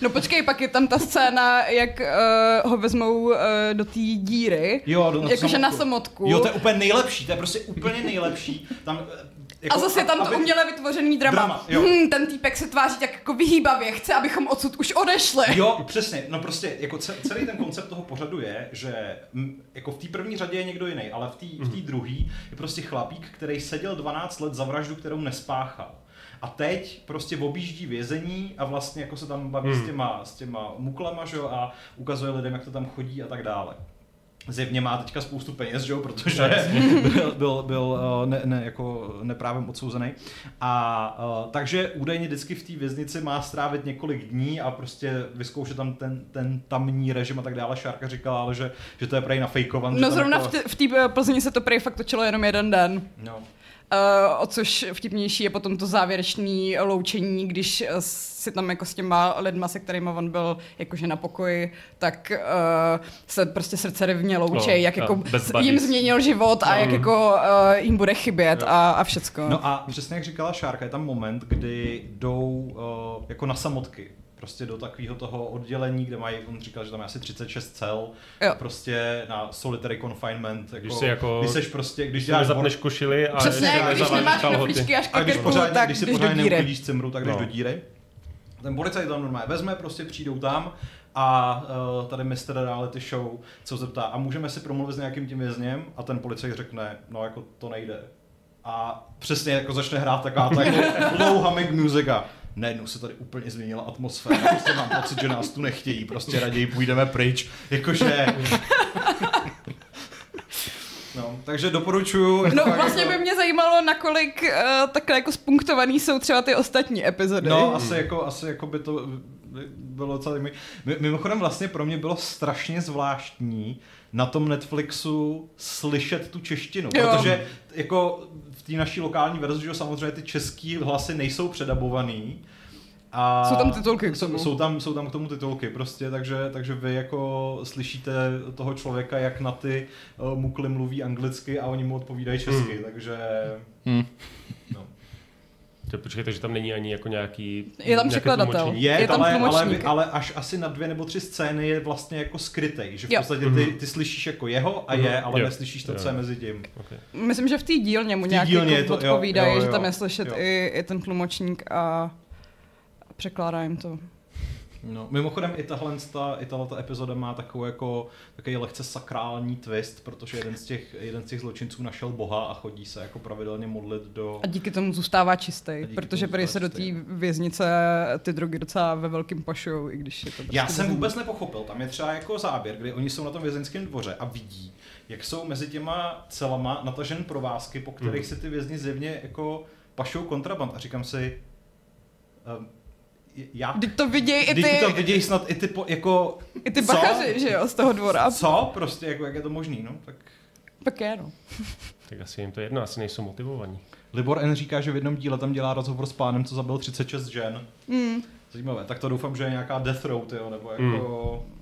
No počkej, pak je tam ta scéna, jak uh, ho vezmou uh, do té díry. Jo, do, Jakože na samotku. Jo, to je úplně nejlepší, to je prostě úplně nejlepší. Tam jako, a zase je tam aby... to uměle vytvořený drama. drama jo. Hmm, ten týpek se tváří tak jako vyhýbavě, chce, abychom odsud už odešli. Jo, přesně. No prostě jako celý ten koncept toho pořadu je, že m, jako v té první řadě je někdo jiný, ale v té v mhm. druhé je prostě chlapík, který seděl 12 let za vraždu, kterou nespáchal. A teď prostě objíždí vězení a vlastně jako se tam baví hmm. s těma, s těma muklama, že jo, a ukazuje lidem, jak to tam chodí a tak dále zjevně má teďka spoustu peněz, že jo, protože byl, byl, byl eh, ne, ne, jako neprávem odsouzený. A uh, takže údajně vždycky v té věznici má strávit několik dní a prostě vyzkoušet tam ten, ten tamní režim a tak dále. Šárka říkala, ale že, že to je prej nafejkovan. No zrovna jako... v té Plzni se to prej fakt točilo jenom jeden den. No. Uh, o což vtipnější je potom to závěrečné loučení, když si tam jako s těma lidma, se kterými on byl jakože na pokoji, tak uh, se prostě srdce revně loučí, no, jak jako jim změnil život a no. jak jako uh, jim bude chybět a, a všecko. No a přesně jak říkala Šárka, je tam moment, kdy jdou uh, jako na samotky prostě do takového toho oddělení, kde mají, on říkal, že tam je asi 36 cel, jo. prostě na solitary confinement, jako, když, jako, když seš prostě, když děláš zapneš košily a Přesně, když nemáš knoflíčky až a když, pořádně, tak když si pořádně neuklidíš cimru, tak jdeš no. do díry. Ten policajt tam normálně vezme, prostě přijdou tam a uh, tady Mr. Reality Show co zeptá, a můžeme si promluvit s nějakým tím vězněm? A ten policajt řekne, no jako to nejde. A přesně jako začne hrát taková ta jako low humming muzika najednou se tady úplně změnila atmosféra. Prostě mám pocit, že nás tu nechtějí, prostě raději půjdeme pryč. Jakože... No, takže doporučuju. No vlastně jako... by mě zajímalo, nakolik uh, takhle jako spunktovaný jsou třeba ty ostatní epizody. No, asi jako, asi jako by to bylo celý... Mimochodem vlastně pro mě bylo strašně zvláštní na tom Netflixu slyšet tu češtinu, jo. protože jako v té naší lokální verzi, že samozřejmě ty český hlasy nejsou předabovaný, a jsou tam titulky k tomu. Jsou tam, jsou tam k tomu titulky prostě, takže, takže vy jako slyšíte toho člověka, jak na ty uh, mukly mluví anglicky a oni mu odpovídají česky, hmm. takže... Hmm. No. To, počkej, takže tam není ani jako nějaký... Je tam překladatel. Je, je tam ale, ale, ale, až asi na dvě nebo tři scény je vlastně jako skrytej, že v jo. podstatě ty, mhm. ty slyšíš jako jeho a je, ale jo. neslyšíš to, co je mezi tím. Okay. Myslím, že v té dílně mu nějak jako odpovídají, že tam je slyšet i, i ten tlumočník a překládá jim to. No, mimochodem i tahle, ta, i tahle ta epizoda má takovou jako, takový lehce sakrální twist, protože jeden z, těch, jeden z těch zločinců našel Boha a chodí se jako pravidelně modlit do... A díky tomu zůstává čistý, protože prý se do té věznice ty drogy docela ve velkým pašujou, i když je to Já jsem vůbec nepochopil, tam je třeba jako záběr, kdy oni jsou na tom vězeňském dvoře a vidí, jak jsou mezi těma celama natažen provázky, po kterých hmm. se ty vězni zjevně jako pašou kontraband. A říkám si, um, já... Teď to vidějí i ty... Teď to vidějí snad i ty, po, jako... I ty bachaři, že jo, z toho dvora. Co? Prostě, jako, jak je to možný, no? Tak... Tak je, no. tak asi jim to jedno, asi nejsou motivovaní. Libor N. říká, že v jednom díle tam dělá rozhovor s pánem, co zabil 36 žen. Mm. Zajímavé. Tak to doufám, že je nějaká death row, jo, nebo jako... Mm.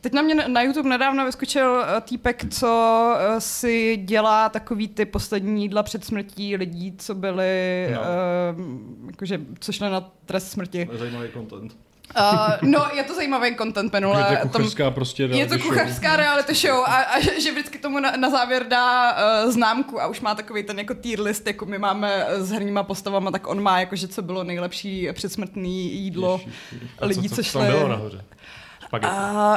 Teď na mě na YouTube nedávno vyskočil eh, týpek, co eh, si dělá takový ty poslední jídla před smrtí lidí, co byli, no. uh, jakože, co šli na trest smrti. Zajímavý content. Uh, no, je to zajímavý content minule. Je to kuchařská tam, prostě Je to kuchařská show. reality show a, a že vždycky tomu na, na závěr dá uh, známku a už má takový ten jako tier list, jako my máme s herníma postavama, tak on má jako, že co bylo nejlepší předsmrtný jídlo Ježiši. lidí, co, co, co šli. bylo nahoře? Uh,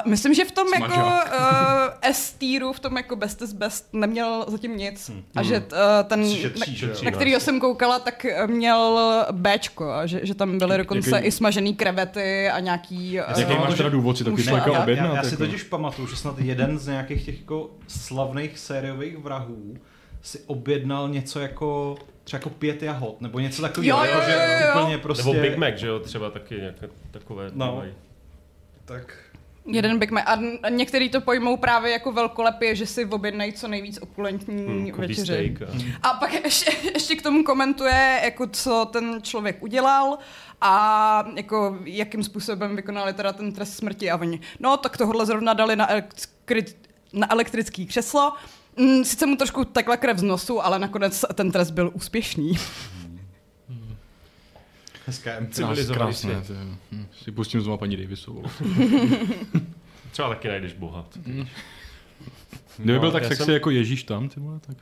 myslím, že v tom Smažák. jako uh, S týru, v tom jako best is best neměl zatím nic. Hmm. A že uh, ten, šetří, na, na kterýho jsem koukala, tak měl Bčko. A že, že tam byly dokonce jaký... i smažený krevety a nějaký... Uh, jaký máš teda důvod si taky jako objednat? Já, já, já si jako? totiž pamatuju, že snad jeden z nějakých těch jako slavných sériových vrahů si objednal něco jako třeba jako pět jahod, nebo něco takového, jo, jo, jo, jo, jo. úplně prostě... Nebo Big Mac, že jo, třeba taky nějaké takové. No, tak Jeden Big Mac. A některý to pojmou právě jako velkolepě, že si objednají co nejvíc opulentní hmm, večeři. A... a pak ještě, ještě k tomu komentuje, jako co ten člověk udělal a jako jakým způsobem vykonali teda ten trest smrti a oni, no tak tohle zrovna dali na, elektri- na elektrický křeslo, mm, sice mu trošku tekla krev z nosu, ale nakonec ten trest byl úspěšný. Hezké civilizovaný svět. Hm, si pustím znovu paní Davisovou. Třeba taky najdeš boha. Mm. Kdyby no, byl tak sexy jsem... jako Ježíš tam, ty vole, tak...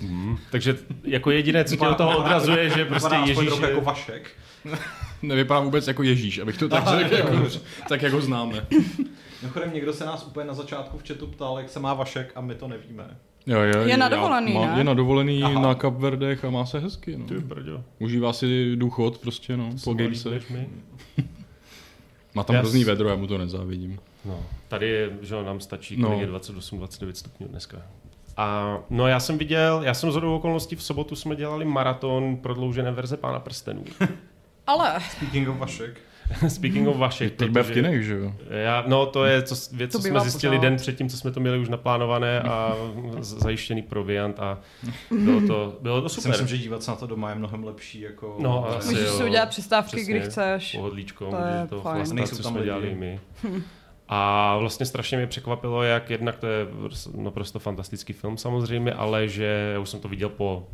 Mm. Takže jako jediné, co tě od toho odrazuje, že prostě Ježíš je... jako Vašek. Nevypadá vůbec jako Ježíš, abych to tak řekl, jako, tak jako známe. Mimochodem, někdo se nás úplně na začátku v chatu ptal, jak se má Vašek a my to nevíme. Jo, jo, je na dovolený, má, ne? Je na dovolený Aha. na Kapverdech a má se hezky. No. Ty brďo. Užívá si důchod prostě, no, po gamese. má tam hrozný vedro, já mu to nezávidím. No, tady je, že nám stačí, no. je 28-29 stupňů dneska. A no já jsem viděl, já jsem z okolností v sobotu jsme dělali maraton prodloužené verze Pána prstenů. Ale. Speaking of Vašek. Speaking of vašich. Teď bude v kinech, že jo? Já, no to je co, věc, to co jsme zjistili pořád. den předtím, co jsme to měli už naplánované a zajištěný proviant a bylo to, bylo to super. Myslím, že dívat se na to doma je mnohem lepší. Jako... No, asi, Můžeš jo. si udělat přestávky, Přesně, kdy chceš. Pohodlíčko, to můžeš to chlastat, co jsme dělali my. A vlastně strašně mě překvapilo, jak jednak to je naprosto fantastický film samozřejmě, ale že já už jsem to viděl po,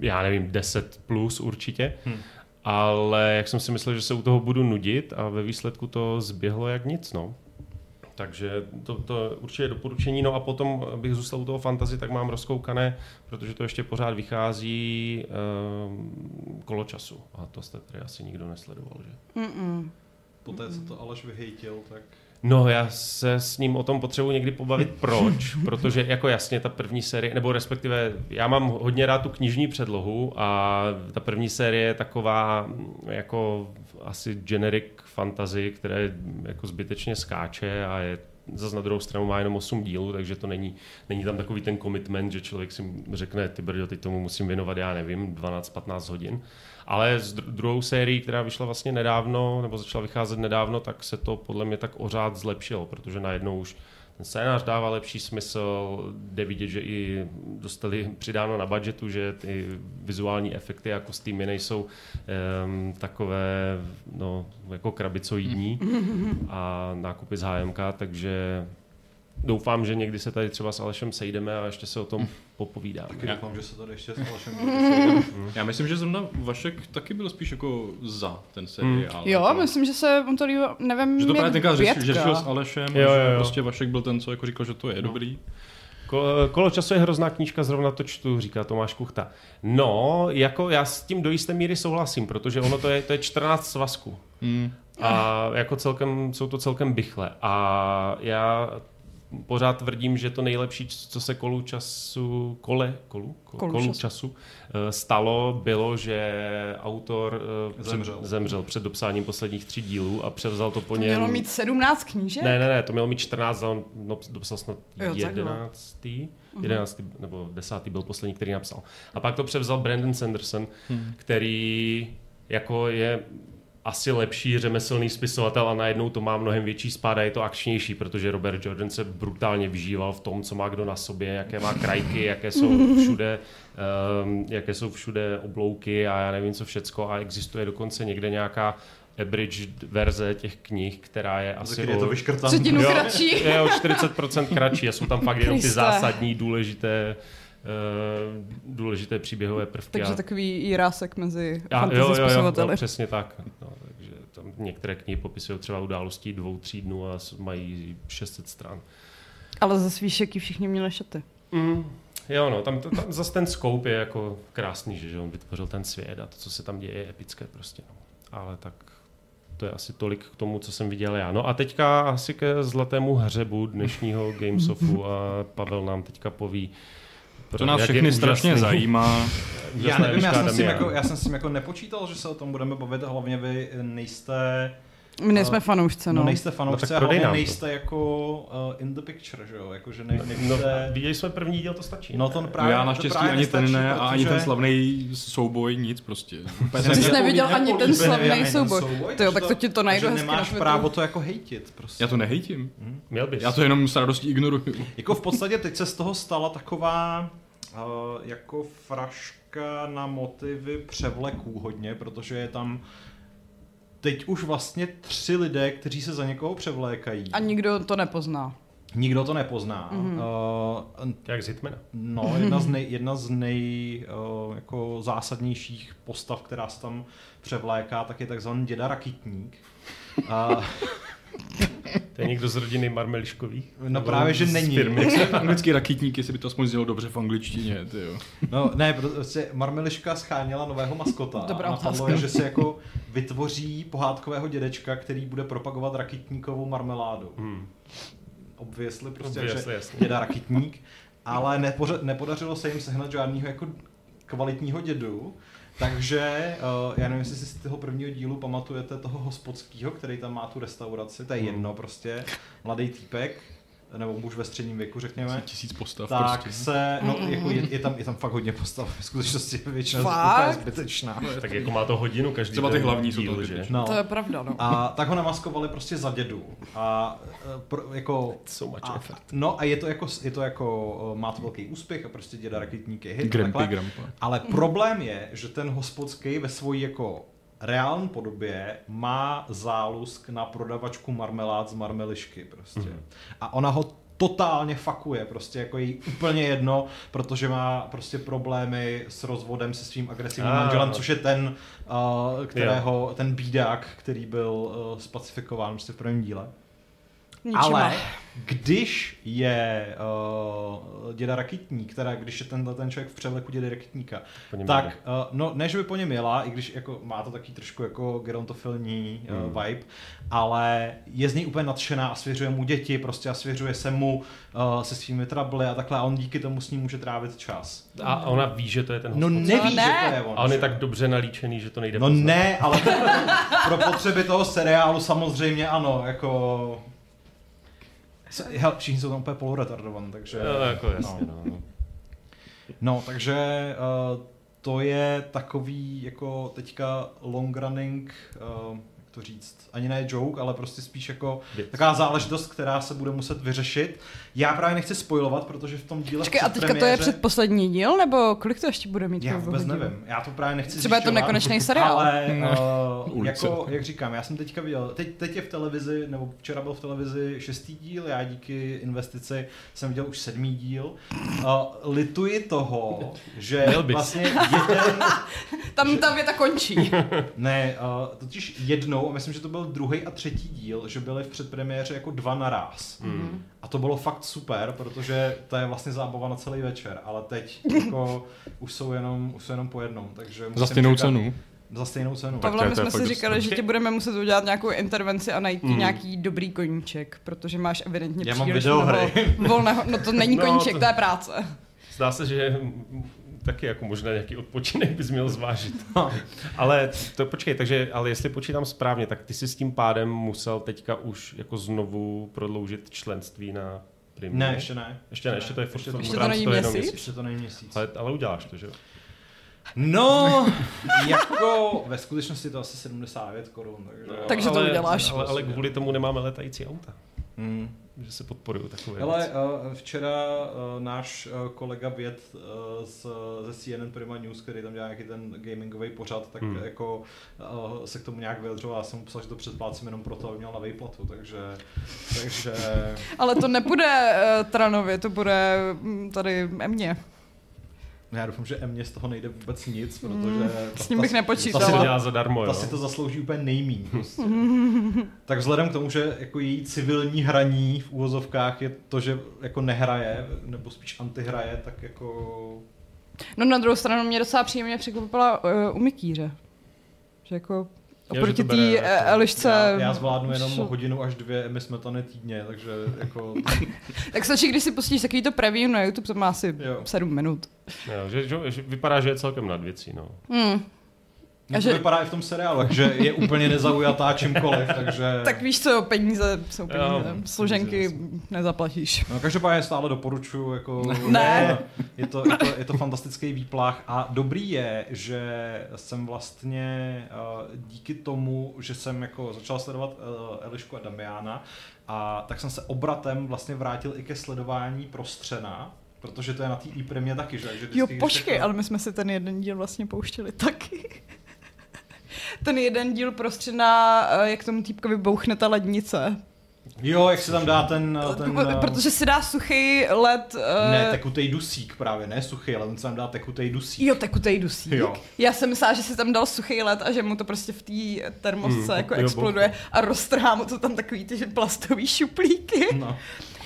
já nevím, 10 plus určitě. Hmm ale jak jsem si myslel, že se u toho budu nudit a ve výsledku to zběhlo jak nic, no. Takže to, to určitě doporučení. No a potom bych zůstal u toho fantazy, tak mám rozkoukané, protože to ještě pořád vychází um, kolo času. A to jste tady asi nikdo nesledoval, že? Mm-mm. Poté, co to Aleš vyhejtil, tak... No, já se s ním o tom potřebuji někdy pobavit. Proč? Protože jako jasně ta první série, nebo respektive já mám hodně rád tu knižní předlohu a ta první série je taková jako asi generic fantasy, které jako zbytečně skáče a je zase na druhou stranu má jenom 8 dílů, takže to není, není tam takový ten commitment, že člověk si řekne, ty brdo, teď tomu musím věnovat, já nevím, 12-15 hodin. Ale s druhou sérií, která vyšla vlastně nedávno, nebo začala vycházet nedávno, tak se to podle mě tak ořád zlepšilo, protože najednou už ten scénář dává lepší smysl, jde vidět, že i dostali přidáno na budgetu, že ty vizuální efekty a kostýmy nejsou um, takové no, jako krabicoidní a nákupy z HMK, takže doufám, že někdy se tady třeba s Alešem sejdeme a ještě se o tom popovídáme. Taky doufám, že se tady ještě s Alešem Já myslím, že zrovna Vašek taky byl spíš jako za ten seriál. Hmm. Jo, jako, myslím, že se on to líbilo, nevím, že to právě tenkrát že řešil s Alešem, Jo, jo, jo, že prostě Vašek byl ten, co jako říkal, že to je dobrý. Ko- Kolo času je hrozná knížka, zrovna to čtu, říká Tomáš Kuchta. No, jako já s tím do jisté míry souhlasím, protože ono to je, to je 14 svazků. Hmm. A jako celkem, jsou to celkem bychle. A já pořád tvrdím, že to nejlepší, co se kolu času, kole, kolu, kolu, Kolu kolu času. času eh, stalo, bylo, že autor eh, Zemřel. zemřel před dopsáním posledních tří dílů a převzal to po To něm. mělo mít 17 knížek? Ne, ne, ne, to mělo mít 14, ale on no, dopsal snad Jo, takhle. 11. 11. nebo 10. byl poslední, který napsal. A pak to převzal Brandon Sanderson, hmm. který jako je asi lepší řemeslný spisovatel a najednou to má mnohem větší spád a je to akčnější, protože Robert Jordan se brutálně vžíval v tom, co má kdo na sobě, jaké má krajky, jaké jsou všude, um, jaké jsou všude oblouky a já nevím co všecko a existuje dokonce někde nějaká abridged verze těch knih, která je asi je to o-. Třetinu Jo, kratší. Je o 40% kratší a jsou tam fakt jenom ty zásadní, důležité, uh, důležité příběhové prvky. Takže a, takový jirásek mezi a, fantasy jo, jo, jo, no, přesně tak. No, takže tam některé knihy popisují třeba událostí dvou, tří dnů a mají 600 stran. Ale ze svíšeky všichni měli šaty. Mm, jo, no, tam, tam zase ten scope je jako krásný, že, že on vytvořil ten svět a to, co se tam děje, je epické prostě. No. Ale tak to je asi tolik k tomu, co jsem viděl já. No a teďka asi ke zlatému hřebu dnešního Gamesofu a Pavel nám teďka poví, To nás všechny strašně úžasný- zajímá. Já nevím, já jsem, s tím jako, já jsem s tím jako nepočítal, že se o tom budeme bavit, hlavně vy nejste, My nejsme fanoušci, no, no. nejste No fanoušci tak a prodej hlavně nám to. nejste jako uh, in the picture, že jo, jako že ne, No, nevíte, viděli jsme první díl, to stačí. no to No právě, já to naštěstí právě ani ten nestačí, ne a ani protože- ten slavný souboj, nic prostě. Úplně Ty jsi jsem- neviděl ani ten slavný ten souboj. Tyjo, takže tak to ti to najdu hezky nemáš právo to jako hejtit prostě. Já to nehejtím. Měl bys. Já to jenom s radostí ignoruju. Jako v podstatě teď se z toho stala taková uh, jako fraška na motivy převleků hodně, protože je tam teď už vlastně tři lidé, kteří se za někoho převlékají. A nikdo to nepozná. Nikdo to nepozná. Mhm. Mm-hmm. Uh, Jak z Hitmana. no, jedna z nej, jedna z nej uh, jako zásadnějších postav, která se tam převléká, tak je takzvaný děda Rakitník. Uh, To je někdo z rodiny Marmeliškových? no Nebo právě, že není. Anglický rakitník, jestli by to aspoň znělo dobře v angličtině, ty jo. No ne, prostě Marmeliška scháněla nového maskota Dobrá a napadlo otázka. je, že si jako vytvoří pohádkového dědečka, který bude propagovat rakitníkovou marmeládu. Hmm. Obvěsli prostě, Obvěsli, že jasně. děda rakitník, ale nepoře- nepodařilo se jim sehnat žádného jako kvalitního dědu, takže uh, já nevím, jestli si z toho prvního dílu pamatujete toho hospodského, který tam má tu restauraci, to je jedno prostě, mladý týpek, nebo muž ve středním věku, řekněme. Tisíc postav tak prostě. se, no jako je, je, tam, je tam fakt hodně postav, v skutečnosti je většina Fakt? zbytečná. Tak jako má to hodinu každý Třeba ty hlavní jsou díl, to že? No. To je pravda, no. A tak ho namaskovali prostě za dědu. A e, pro, jako... So much a, effort. no a je to jako, je to jako, e, má to velký úspěch a prostě děda raketník je hit. Grampy. Grampa. Ale problém je, že ten hospodský ve svojí jako reální podobě má zálusk na prodavačku marmelád z marmelišky prostě. Mhm. A ona ho totálně fakuje, prostě jako jí úplně jedno, protože má prostě problémy s rozvodem se svým agresivním Ah, manželem, což je ten, uh, kterého, ten bídák, který byl uh, spacifikován prostě v prvním díle. Ničima. Ale když je uh, děda Rakitník, teda když je tenhle ten člověk v převleku dědy Rakitníka, tak uh, no ne, že by po něm jela, i když jako má to taky trošku jako gerontofilní uh, vibe, ale je z něj úplně nadšená a svěřuje mu děti prostě a svěřuje se mu uh, se svými trably a takhle a on díky tomu s ním může trávit čas. A ona ví, že to je ten No hospod. neví, ne. že to je on. A on je tak dobře nalíčený, že to nejde No poznat. ne, ale pro potřeby toho seriálu samozřejmě ano, jako... Hele, všichni jsou tam úplně poloretardovaní, takže... No, jako jasně, no. no. no, takže uh, to je takový jako teďka long running, uh, to říct, ani ne joke, ale prostě spíš jako Věc. taková záležitost, která se bude muset vyřešit. Já právě nechci spojovat, protože v tom díle Počkej, a teďka to je předposlední díl, nebo kolik to ještě bude mít? Já vůbec nevím, já to právě nechci Třeba je to nekonečný seriál. Ale uh, jako, jak říkám, já jsem teďka viděl, teď, teď je v televizi, nebo včera byl v televizi šestý díl, já díky investici jsem viděl už sedmý díl. Uh, lituji toho, že vlastně jeden... Tam ta věta končí. ne, uh, totiž jednou, a myslím, že to byl druhý a třetí díl, že byly v předpremiéře jako dva naraz. Mm. A to bylo fakt super, protože to je vlastně zábava na celý večer, ale teď jako už jsou jenom, už jsou jenom po jednom, takže Za stejnou čekat, cenu? Za stejnou cenu. Pavle, my jsme si říkali, že ti budeme muset udělat nějakou intervenci a najít mm. nějaký dobrý koníček, protože máš evidentně Já příliš mám volného, no to není no, koníček, to... to je práce. Zdá se, že taky jako možná nějaký odpočinek bys měl zvážit. No. ale to počkej, takže, ale jestli počítám správně, tak ty si s tím pádem musel teďka už jako znovu prodloužit členství na Primu. Ne, ještě ne. Ještě ne, ještě to je ještě, to, ještě to není měsíc. Ještě to není měsíc. Ale, ale uděláš to, že jo? No, jako ve skutečnosti to asi 79 korun. Takže, no, takže to uděláš. Ale, ale kvůli tomu nemáme letající auta. Hmm že se podporují takové Ale uh, včera uh, náš uh, kolega Věd z, ze CNN Prima News, který tam dělá nějaký ten gamingový pořad, tak hmm. jako se k tomu nějak vyjadřoval. Já jsem mu psal, že to předplácím jenom proto, aby měl na výplatu, takže... takže... Ale to nebude Tranovi, to bude mm, tady Emě. No já doufám, že Emě z toho nejde vůbec nic, protože... Mm, s ním bych nepočítal. Ta si to dělá zadarmo, Ta si to zaslouží úplně nejmín. Prostě. tak vzhledem k tomu, že jako její civilní hraní v úvozovkách je to, že jako nehraje, nebo spíš antihraje, tak jako... No na druhou stranu mě docela příjemně překvapila uh, u Mikýře. Že jako Oproti té jako, Elišce... Já, já zvládnu jenom šo... hodinu až dvě Emy Smetany týdně, takže jako... tak stačí, když si pustíš takový to preview na YouTube, to má asi jo. 7 minut. Jo, že, že, že, vypadá, že je celkem nad věcí, no. Hmm. No to že... vypadá i v tom seriálu, že je úplně nezaujatá čímkoliv, takže... Tak víš co, peníze jsou peníze, jo, složenky peníze nezaplatíš. No, každopádně stále doporučuji, jako... Ne. Je to, je, to, je to fantastický výplach a dobrý je, že jsem vlastně uh, díky tomu, že jsem jako začal sledovat uh, Elišku a Damiana, a tak jsem se obratem vlastně vrátil i ke sledování prostřena, Protože to je na té e taky, že? že jo, počkej, ale my jsme si ten jeden díl vlastně pouštěli taky ten jeden díl prostřena, eh, jak tomu týpkovi bouchne ta lednice. Jo, jak se tam dá ten... Eh, ten eh, Protože si dá suchý led... Uh... Ne, tekutej dusík právě, ne suchý, ale on se tam dá tekutej dusík. Jo, tekutej dusík. Jo. Já jsem myslela, že si tam dal suchý led a že mu to prostě v té termosce mm, jako jo, exploduje bohu. a roztrhá mu to tam takový ty plastový šuplíky. No.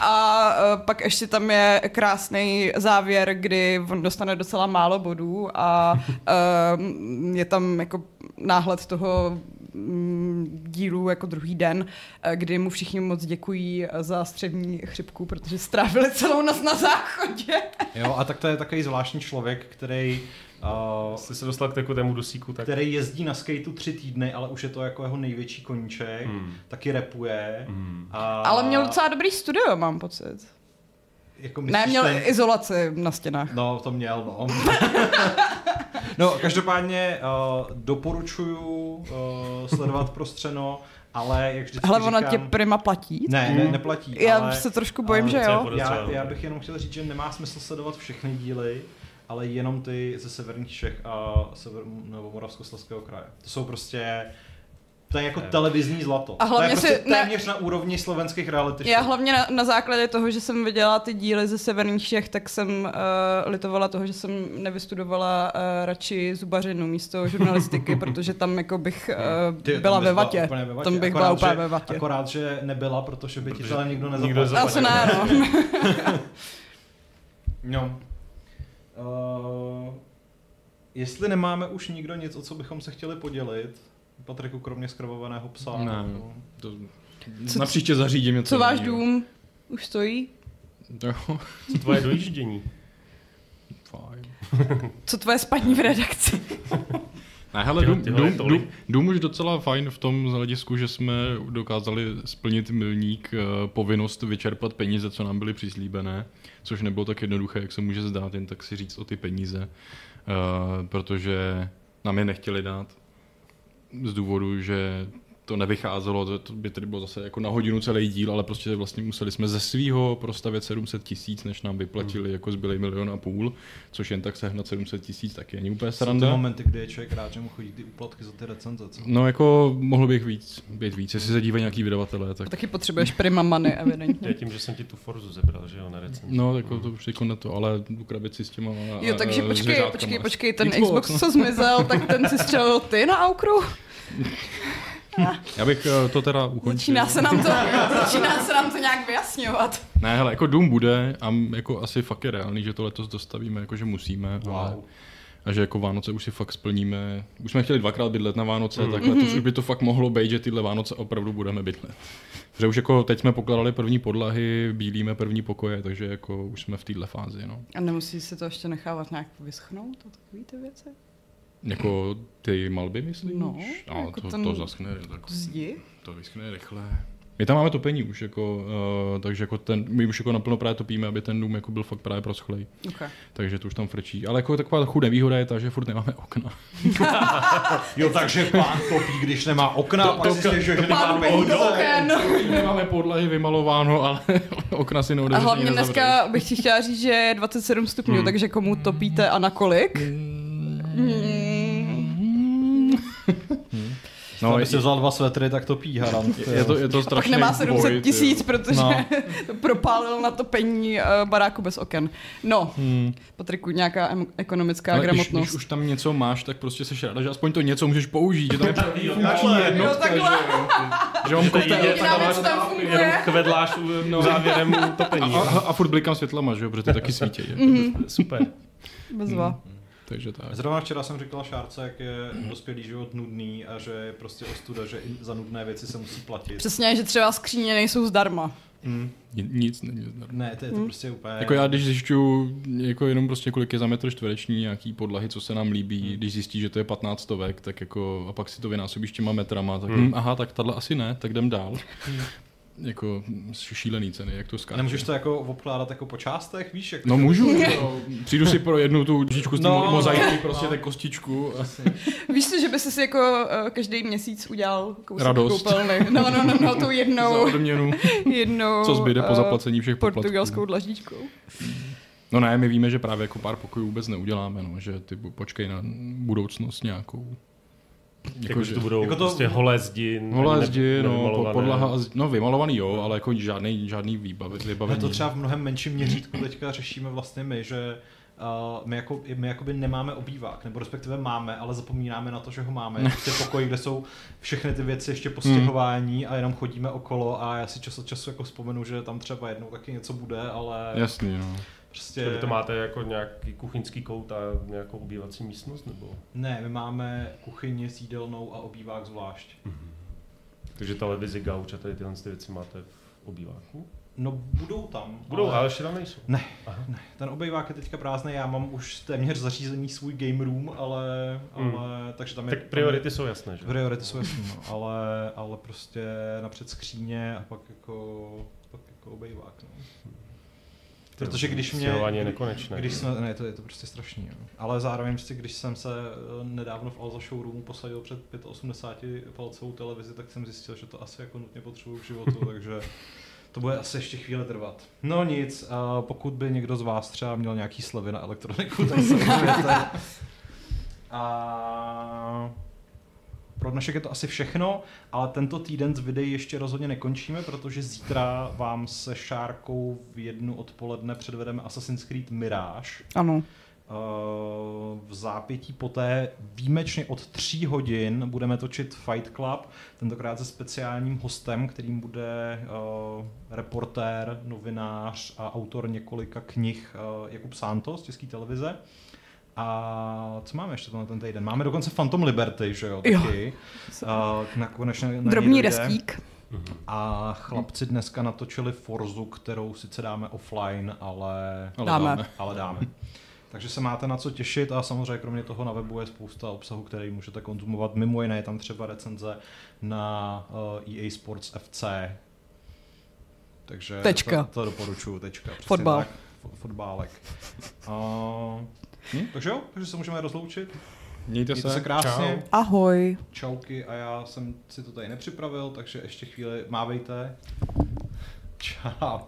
A uh, pak ještě tam je krásný závěr, kdy on dostane docela málo bodů a uh, je tam jako náhled toho mm, dílu jako druhý den, kdy mu všichni moc děkují za střední chřipku, protože strávili celou noc na záchodě. Jo, a tak to je takový zvláštní člověk, který Uh, Jsi se dostal k tekutému dusíku, tak... Který jezdí na skateu tři týdny, ale už je to jako jeho největší koníček, hmm. taky repuje. Hmm. A... Ale měl docela dobrý studio, mám pocit. Jako ne, měl ten... izolaci na stěnách. No, to měl, no. no, každopádně uh, doporučuju uh, sledovat prostřeno, ale jak vždycky Ale ona říkám, tě prima platí? Ne, ne, neplatí. Já ale, se trošku bojím, že jo. Já, já bych jenom chtěl říct, že nemá smysl sledovat všechny díly, ale jenom ty ze severních Čech a sever, nebo Moravskoslezského kraje. To jsou prostě to je jako televizní zlato. A hlavně to je prostě si, téměř ne, na úrovni slovenských reality show. Já hlavně na, na základě toho, že jsem viděla ty díly ze severních Čech, tak jsem uh, litovala toho, že jsem nevystudovala uh, radši zubařinu místo žurnalistiky, protože tam jako bych uh, Ty, byla ve vatě. ve vatě. Tam bych akorát, byla úplně že, ve vatě. Akorát, že nebyla, protože by ti to nikdo nezaplatil. Asi ne, no. no. Uh, jestli nemáme už nikdo nic, o co bychom se chtěli podělit, Patriku, kromě skrovovaného psa. Ne, no. to, co, na příště zařídím něco. Co váš dům? Už stojí? Jo. Co tvoje dojíždění? Fajn. Co tvoje spaní v redakci? Ne, hele, dům, dům, dům, dům už docela fajn v tom hledisku, že jsme dokázali splnit milník uh, povinnost vyčerpat peníze, co nám byly přislíbené, což nebylo tak jednoduché, jak se může zdát, jen tak si říct o ty peníze, uh, protože nám je nechtěli dát z důvodu, že to nevycházelo, to, to by tedy bylo zase jako na hodinu celý díl, ale prostě vlastně museli jsme ze svého prostavit 700 tisíc, než nám vyplatili mm. jako zbylý milion a půl, což jen tak sehnat 700 tisíc taky není úplně sranda. Jsou ty momenty, kdy je člověk rád, že mu chodí ty úplatky za ty recenze. Co? No jako mohl bych víc, být víc, jestli se dívají nějaký vydavatelé. Tak... A taky potřebuješ prima money, evidentně. Tím, že jsem ti tu Forzu zebral, že jo, na recenzi. No, jako to už jako na to, ale tu krabici s těma Jo, takže počkej, počkej, počkej, ten Xbox, co zmizel, tak ten si střelil ty na Aukru? Já bych eh, to teda ukončil. Začíná se nám to, začíná se nám to nějak vyjasňovat. Ne, hele, jako Doom bude a jako asi fakt je reálný, že to letos dostavíme, jako že musíme. Wow. Ale, a že jako Vánoce už si fakt splníme. Už jsme chtěli dvakrát bydlet na Vánoce, mm. tak letos mm-hmm. už by to fakt mohlo být, že tyhle Vánoce opravdu budeme bydlet. Že už jako teď jsme pokladali první podlahy, bílíme první pokoje, takže jako už jsme v téhle fázi. No. A nemusí se to ještě nechávat nějak vyschnout a takové ty věci? Jako ty malby, myslíš? No, no jako to, ten to zaschne. Tak, Zdi? To vyschne rychle. My tam máme topení už, jako, uh, takže jako ten, my už jako naplno právě topíme, aby ten dům jako byl fakt právě proschlej. Okay. Takže to už tam frčí. Ale jako taková trochu nevýhoda je ta, že furt nemáme okna. jo, takže pán topí, když nemá okna, to, pak to, si že nemá. Nemáme podlahy vymalováno, ale okna si neodevřeně A hlavně dneska bych ti chtěla říct, že je 27 stupňů, hmm. takže komu topíte a na kolik? Hmm. Hmm. No, aby si vzal dva svetry, tak to pí harant. Je to, je to strašně Pak nemá 700 tisíc, protože no. propálil na topení uh, baráku bez oken. No, hmm. Patriku, nějaká em- ekonomická Ale gramotnost. Když, když, už tam něco máš, tak prostě se ráda, že aspoň to něco můžeš použít. Že tam je funkční jednotka, že jo. Že on jenom kvedláš no. závěrem topení. A, a, a furt blikám světlama, že jo, protože ty taky svítí. Mm-hmm. Super. Bezva. Mm-hmm. Takže tak. Zrovna včera jsem říkal Šárce, jak je dospělý život nudný a že je prostě ostuda, že za nudné věci se musí platit. Přesně, že třeba skříně nejsou zdarma. Mm. Nic není zdarma. Ne, to je to mm. prostě úplně... Jako já, když zjišťu jako jenom prostě kolik je za metr čtvereční nějaký podlahy, co se nám líbí, mm. když zjistí, že to je 15 stovek, tak jako a pak si to vynásobíš těma metrama, tak mm. aha, tak tahle asi ne, tak jdem dál. Mm jako šílený ceny, jak to skáče. Nemůžeš to jako obkládat jako po částech, víš? Jak no můžu, no, přijdu si pro jednu tu kostičku z no, mozaiky, prostě no. tak kostičku. Víš si, že by si jako uh, každý měsíc udělal kousek Radost. koupelny. No, no, no, no, tu jednou. Za odměnu. jednou. Co zbyde po eh, zaplacení všech poplatků. Portugalskou dlaždičkou. No ne, my víme, že právě jako pár pokojů vůbec neuděláme, no, že ty počkej na budoucnost nějakou. Jako, že to budou jako to, prostě holé zdi. Holé zdi, no, podlaha, no vymalovaný jo, ale jako žádný, žádný výbavy, vybavení. to třeba v mnohem menším měřítku teďka řešíme vlastně my, že Uh, my, jako, my jakoby nemáme obývák, nebo respektive máme, ale zapomínáme na to, že ho máme. Je prostě pokoj, kde jsou všechny ty věci ještě postěhování a jenom chodíme okolo a já si čas od času jako vzpomenu, že tam třeba jednou taky něco bude, ale... Jasný, no. Prostě... Vy to máte jako nějaký kuchyňský kout a nějakou obývací místnost? nebo? Ne, my máme kuchyni s jídelnou a obývák zvlášť. Mm-hmm. Takže televizi, gauč a tady tyhle ty věci máte v obýváku? No budou tam. Budou, ale, ale ještě tam nejsou. Ne, Aha. ne, ten obejvák je teďka prázdný, já mám už téměř zařízený svůj game room, ale, ale mm. takže tam je... Tak priority tam je, jsou jasné, že? Priority jsou jasné, no, ale, ale prostě napřed skříně a pak jako, pak jako obejvák, no. Protože když mě... je nekonečné. Když jsme, ne, to je to prostě strašný. Jo. Ale zároveň, prostě, když jsem se eh, nedávno v Alza showroomu posadil před 85 palcovou televizi, tak jsem zjistil, že to asi jako nutně potřebuji v životu, takže to bude asi ještě chvíli trvat. No nic, uh, pokud by někdo z vás třeba měl nějaký slevy na elektroniku, tak se A pro dnešek je to asi všechno, ale tento týden s videí ještě rozhodně nekončíme, protože zítra vám se Šárkou v jednu odpoledne předvedeme Assassin's Creed Mirage. Ano. Eh, v zápětí poté výjimečně od tří hodin budeme točit Fight Club, tentokrát se speciálním hostem, kterým bude uh, reportér, novinář a autor několika knih uh, Jakub Santos z České televize. A co máme ještě ten týden? Máme dokonce Phantom Liberty, že jo? Taky. Jo. Uh, nakonec na Drobný restík. A chlapci dneska natočili Forzu, kterou sice dáme offline, ale, ale dáme. dáme. Ale dáme. Takže se máte na co těšit a samozřejmě kromě toho na webu je spousta obsahu, který můžete konzumovat. Mimo jiné je tam třeba recenze na uh, EA Sports FC. Takže tečka. To, to doporučuju, tečka. Fotbal. Tak, fotbálek. Uh, hm, takže jo, takže se můžeme rozloučit. Mějte, Mějte se. se krásně. Čau. Ahoj. Čauky a já jsem si to tady nepřipravil, takže ještě chvíli mávejte. Čau.